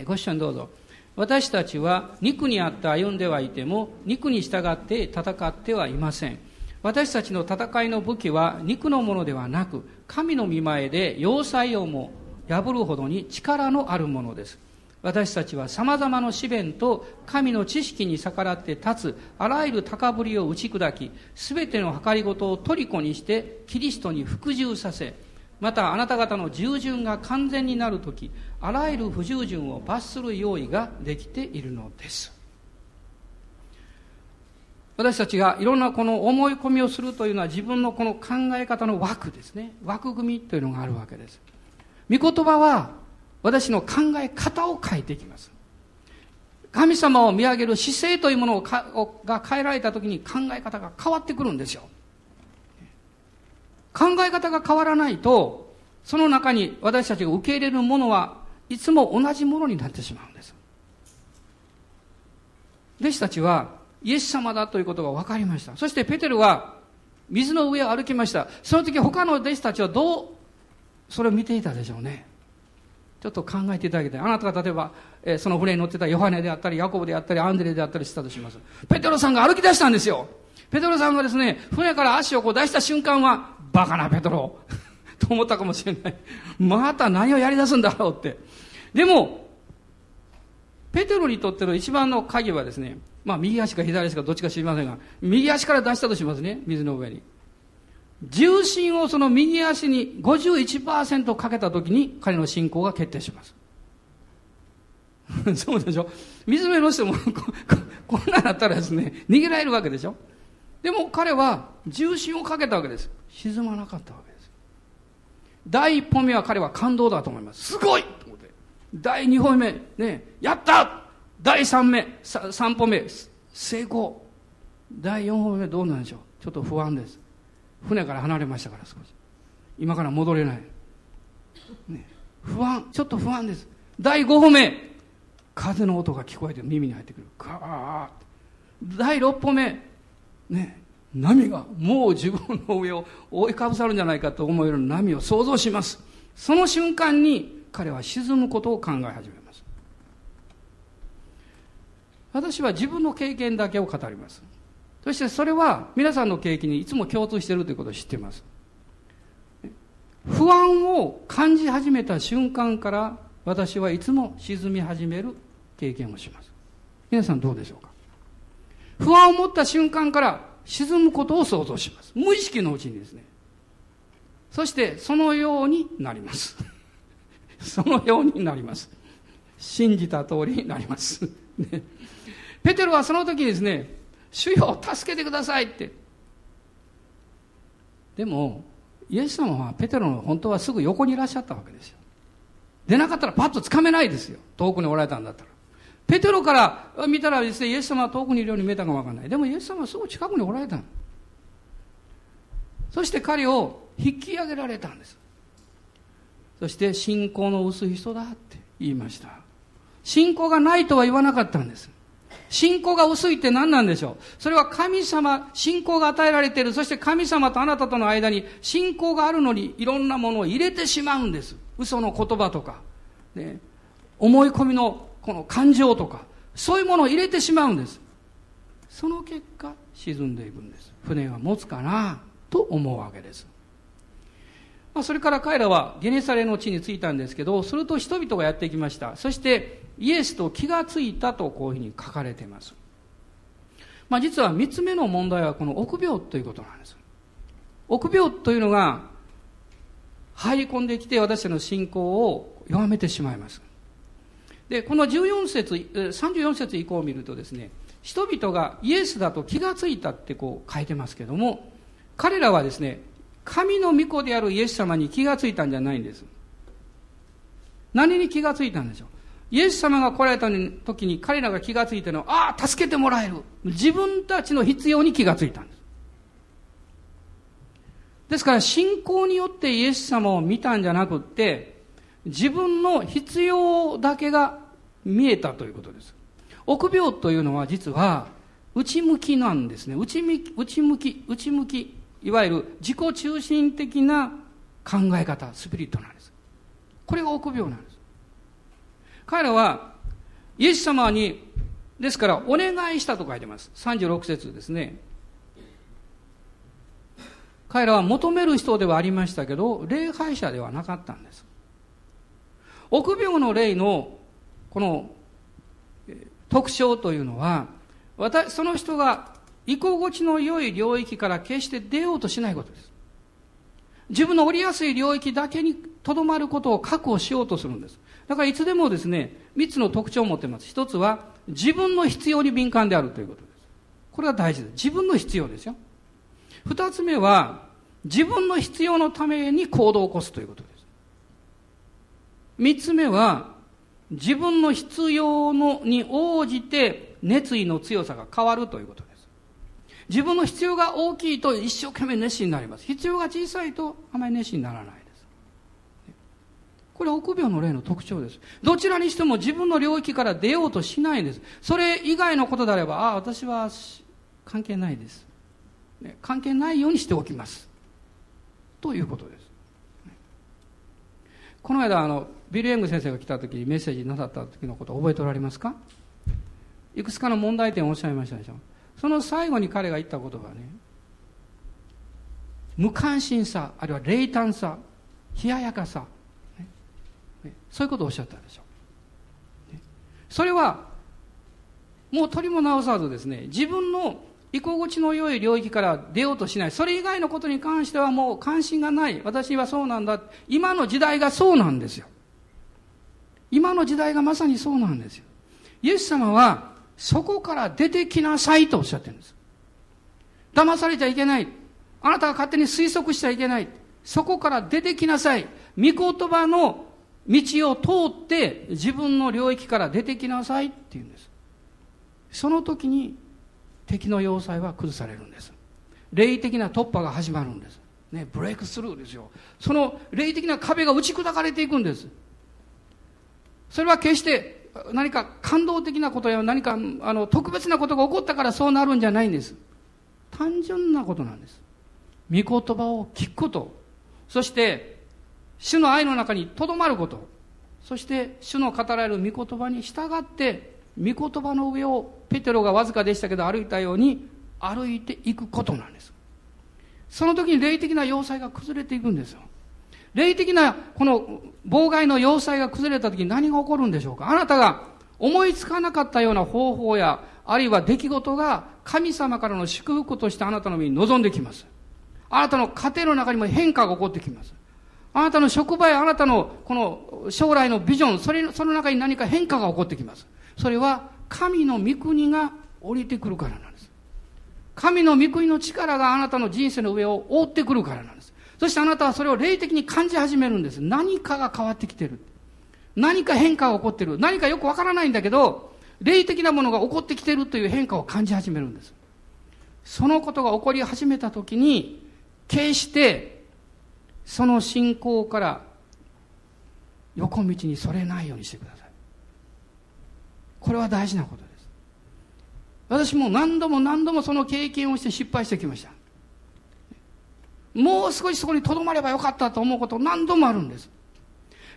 ご一緒にどうぞ。私たちは肉にあって歩んではいても肉に従って戦ってはいません。私たちの戦いの武器は肉のものではなく神の見前で要塞をも破るほどに力のあるものです。私たちは様々な試練と神の知識に逆らって立つあらゆる高ぶりを打ち砕き全ての計りごとを虜にしてキリストに服従させまたあなた方の従順が完全になるときあらゆる不従順を罰する用意ができているのです。私たちがいろんなこの思い込みをするというのは自分のこの考え方の枠ですね枠組みというのがあるわけです御言葉は私の考え方を変えていきます。神様を見上げる姿勢というものをが変えられた時に考え方が変わってくるんですよ。考え方が変わらないと、その中に私たちが受け入れるものはいつも同じものになってしまうんです。弟子たちはイエス様だということが分かりました。そしてペテルは水の上を歩きました。その時他の弟子たちはどうそれを見ていたでしょうねちょっと考えていただきたいあなたが例えば、えー、その船に乗ってたヨハネであったりヤコブであったりアンデレであったりしたとしますペテロさんが歩き出したんですよペテロさんがですね船から足をこう出した瞬間はバカなペテロ (laughs) と思ったかもしれない。また何をやり出すんだろうって。でも、ペテロにとっての一番の鍵はですね、まあ右足か左足かどっちか知りませんが、右足から出したとしますね、水の上に。重心をその右足に51%かけたときに彼の信仰が決定します。(laughs) そうでしょ？水辺の人もこんなだったらですね、逃げられるわけでしょ？でも彼は重心をかけたわけです。沈まなかったわけです。第一歩目は彼は感動だと思います。すごいと思って。第二歩目、ね、やった第三目、三歩目、成功。第四歩目どうなんでしょう？ちょっと不安です。船から離れましたから少し。今から戻れない。ね、不安、ちょっと不安です。第五歩目、風の音が聞こえて耳に入ってくる。ガーッ第六歩目、ね、波がもう自分の上を覆いかぶさるんじゃないかと思える波を想像します。その瞬間に彼は沈むことを考え始めます。私は自分の経験だけを語ります。そしてそれは皆さんの経験にいつも共通しているということを知っています。不安を感じ始めた瞬間から私はいつも沈み始める経験をします。皆さんどうでしょうか？不安を持った瞬間から沈むことを想像します。無意識のうちにですね。そしてそのようになります。そのようになります。信じた通りになります。ね、(laughs) ペテロはその時ですね、主よ、助けてくださいって。でも、イエス様はペテロの本当はすぐ横にいらっしゃったわけですよ。出なかったらパッとつかめないですよ。遠くにおられたんだったら。ペテロから見たらですね、イエス様は遠くにいるように見えたかもわからない。でもイエス様はすぐ近くにおられたそして彼を引き上げられたんです。そして信仰の薄い人だって言いました。信仰がないとは言わなかったんです。信仰が薄いって何なんでしょう？それは神様、信仰が与えられている。そして神様とあなたとの間に信仰があるのにいろんなものを入れてしまうんです。嘘の言葉とか、ね、思い込みのこの感情とか、そういうものを入れてしまうんです。その結果、沈んでいくんです。船が持つかなと思うわけです。まあ、それから彼らはゲネサレの地に着いたんですけど、すると人々がやってきました。そしてイエスと気がついたとこういうふうに書かれています。まあ、実は三つ目の問題はこの臆病ということなんです。臆病というのが入り込んできて私たちの信仰を弱めてしまいます。で、この14節、34節以降を見るとですね、人々がイエスだと気がついたってこう書いてますけども、彼らはですね、神の御子であるイエス様に気がついたんじゃないんです。何に気がついたんでしょう？イエス様が来られた時に彼らが気がついたのは、ああ、助けてもらえる。自分たちの必要に気がついたんです。ですから信仰によってイエス様を見たんじゃなくって、自分の必要だけが見えたということです。臆病というのは実は内向きなんですね。内向き、内向き、内向き、いわゆる自己中心的な考え方、スピリットなんです。これが臆病なんです。彼らはイエス様に、ですからお願いしたと書いてます。36節ですね。彼らは求める人ではありましたけど、礼拝者ではなかったんです。臆病の霊のこの特徴というのは、私、その人が居心地の良い領域から決して出ようとしないことです。自分の降りやすい領域だけにとどまることを確保しようとするんです。だからいつでもですね、三つの特徴を持っています。一つは、自分の必要に敏感であるということです。これは大事です。自分の必要ですよ。二つ目は、自分の必要のために行動を起こすということです。三つ目は、自分の必要のに応じて熱意の強さが変わるということです。自分の必要が大きいと一生懸命熱心になります。必要が小さいとあまり熱心にならない。これ臆病の例の特徴です。どちらにしても自分の領域から出ようとしないんです。それ以外のことであれば、ああ、私は関係ないです。関係ないようにしておきます。ということです。この間、あの、ビル・エング先生が来た時にメッセージなさった時のこと覚えておられますか？いくつかの問題点をおっしゃいましたでしょその最後に彼が言ったことがね無関心さあるいは冷淡さ冷ややかさ、そういうことをおっしゃったんでしょう、それはもう取りも直さずですね自分の居心地の良い領域から出ようとしない。それ以外のことに関してはもう関心がない。私はそうなんだ。今の時代がそうなんですよ。今の時代がまさにそうなんですよ。イエス様はそこから出てきなさいとおっしゃってるんです。騙されちゃいけない。あなたが勝手に推測しちゃいけない。そこから出てきなさい。御言葉の道を通って自分の領域から出てきなさいって言うんです。その時に敵の要塞は崩されるんです。霊的な突破が始まるんです。ねブレイクスルーですよ。その霊的な壁が打ち砕かれていくんです。それは決して何か感動的なことや何かあの特別なことが起こったからそうなるんじゃないんです。単純なことなんです。御言葉を聞くこと。そして主の愛の中にとどまること。そして主の語られる御言葉に従って御言葉の上をペテロがわずかでしたけど歩いたように歩いていくことなんです。その時に霊的な要塞が崩れていくんですよ。霊的なこの妨害の要塞が崩れた時に何が起こるんでしょうか。あなたが思いつかなかったような方法やあるいは出来事が神様からの祝福としてあなたの身に臨んできます。あなたの家庭の中にも変化が起こってきます。あなたの職場やあなたのこの将来のビジョンそれその中に何か変化が起こってきますそれは神の御国が降りてくるからなんです神の御国の力があなたの人生の上を覆ってくるからなんですそしてあなたはそれを霊的に感じ始めるんです。何かが変わってきてる。何か変化が起こってる。何かよくわからないんだけど、霊的なものが起こってきてるという変化を感じ始めるんです。そのことが起こり始めたときに、決して、その信仰から横道にそれないようにしてください。これは大事なことです。私も何度も何度もその経験をして失敗してきました。もう少しそこに留まればよかったと思うこと何度もあるんです。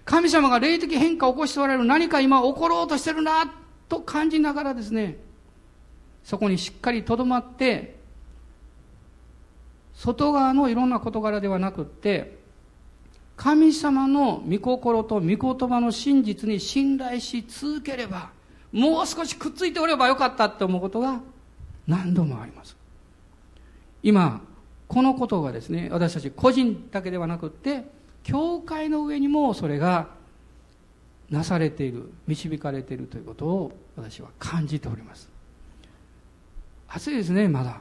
神様が霊的変化を起こしておられる何か今起ころうとしてるなと感じながらですね、そこにしっかり留まって、外側のいろんな事柄ではなくって、神様の御心と御言葉の真実に信頼し続ければ、もう少しくっついておればよかったって思うことが何度もあります。今、このことがですね私たち個人だけではなくって教会の上にもそれがなされている導かれているということを私は感じております。暑いですねまだ。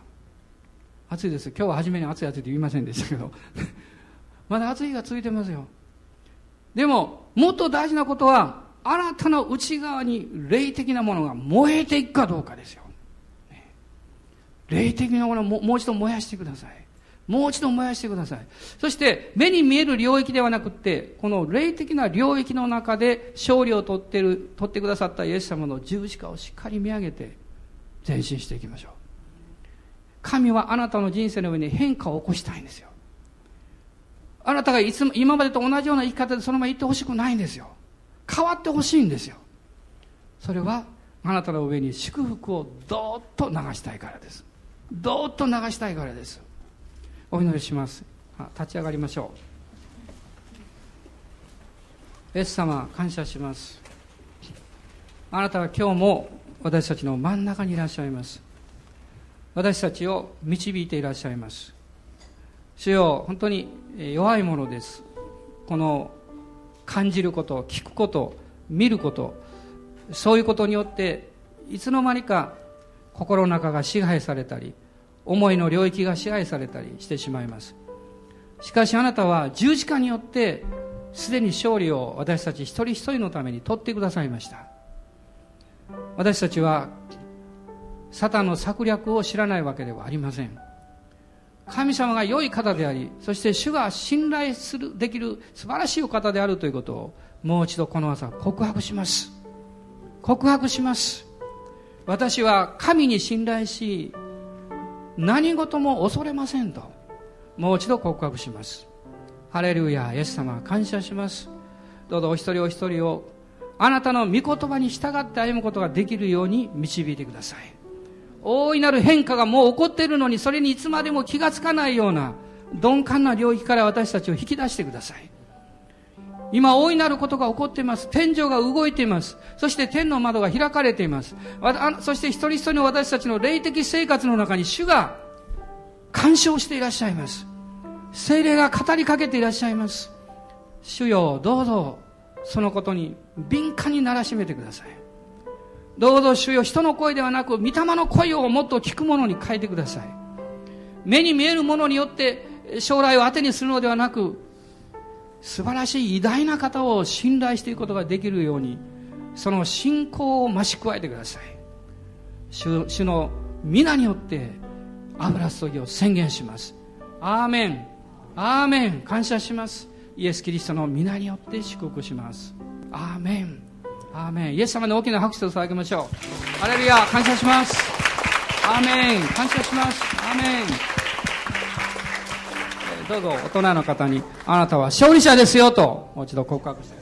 暑いです。今日は初めに暑い暑いと言いませんでしたけど。(laughs) まだ暑いが続いてますよでももっと大事なことはあなたの内側に霊的なものが燃えていくかどうかですよ、霊的なものをもう一度燃やしてくださいもう一度燃やしてください。そして、目に見える領域ではなくって、この霊的な領域の中で勝利を取ってる、取ってくださったイエス様の十字架をしっかり見上げて、前進していきましょう。神はあなたの人生の上に変化を起こしたいんですよ。あなたがいつも、今までと同じような生き方でそのまま言ってほしくないんですよ。変わってほしいんですよ。それは、あなたの上に祝福をどーっと流したいからです。どーっと流したいからです。お祈りします立ち上がりましょうイエス様感謝しますあなたは今日も私たちの真ん中にいらっしゃいます私たちを導いていらっしゃいます主よ本当に弱いものです。この感じること聞くこと見ることそういうことによっていつの間にか心の中が支配されたり思いの領域が支配されたりしてしまいます。しかしあなたは十字架によってすでに勝利を私たち一人一人のために取ってくださいました。私たちはサタンの策略を知らないわけではありません。神様が良い方でありそして主が信頼するできる素晴らしいお方であるということをもう一度この朝告白します。告白します。私は神に信頼し何事も恐れませんともう一度告白します。ハレルヤイエス様感謝します。どうぞお一人お一人をあなたの御言葉に従って歩むことができるように導いてください。大いなる変化がもう起こっているのにそれにいつまでも気がつかないような鈍感な領域から私たちを引き出してください今大いなることが起こっています。天井が動いています。そして天の窓が開かれています。そして一人一人の私たちの霊的生活の中に主が干渉していらっしゃいます。精霊が語りかけていらっしゃいます。主よ、どうぞそのことに敏感にならしめてください。どうぞ主よ、人の声ではなく、御霊の声をもっと聞くものに変えてください。目に見えるものによって将来を当てにするのではなく、素晴らしい偉大な方を信頼していくことができるようにその信仰を増し加えてください。主主の皆によって油注ぎを宣言します。アーメン。アーメン。感謝します。イエス・キリストの皆によって祝福します。アーメン。アーメンイエス様に大きな拍手を捧げましょう。アレルヤ感謝します。アーメン感謝します。アーメンどうぞ大人の方に、あなたは勝利者ですよと、もう一度告白して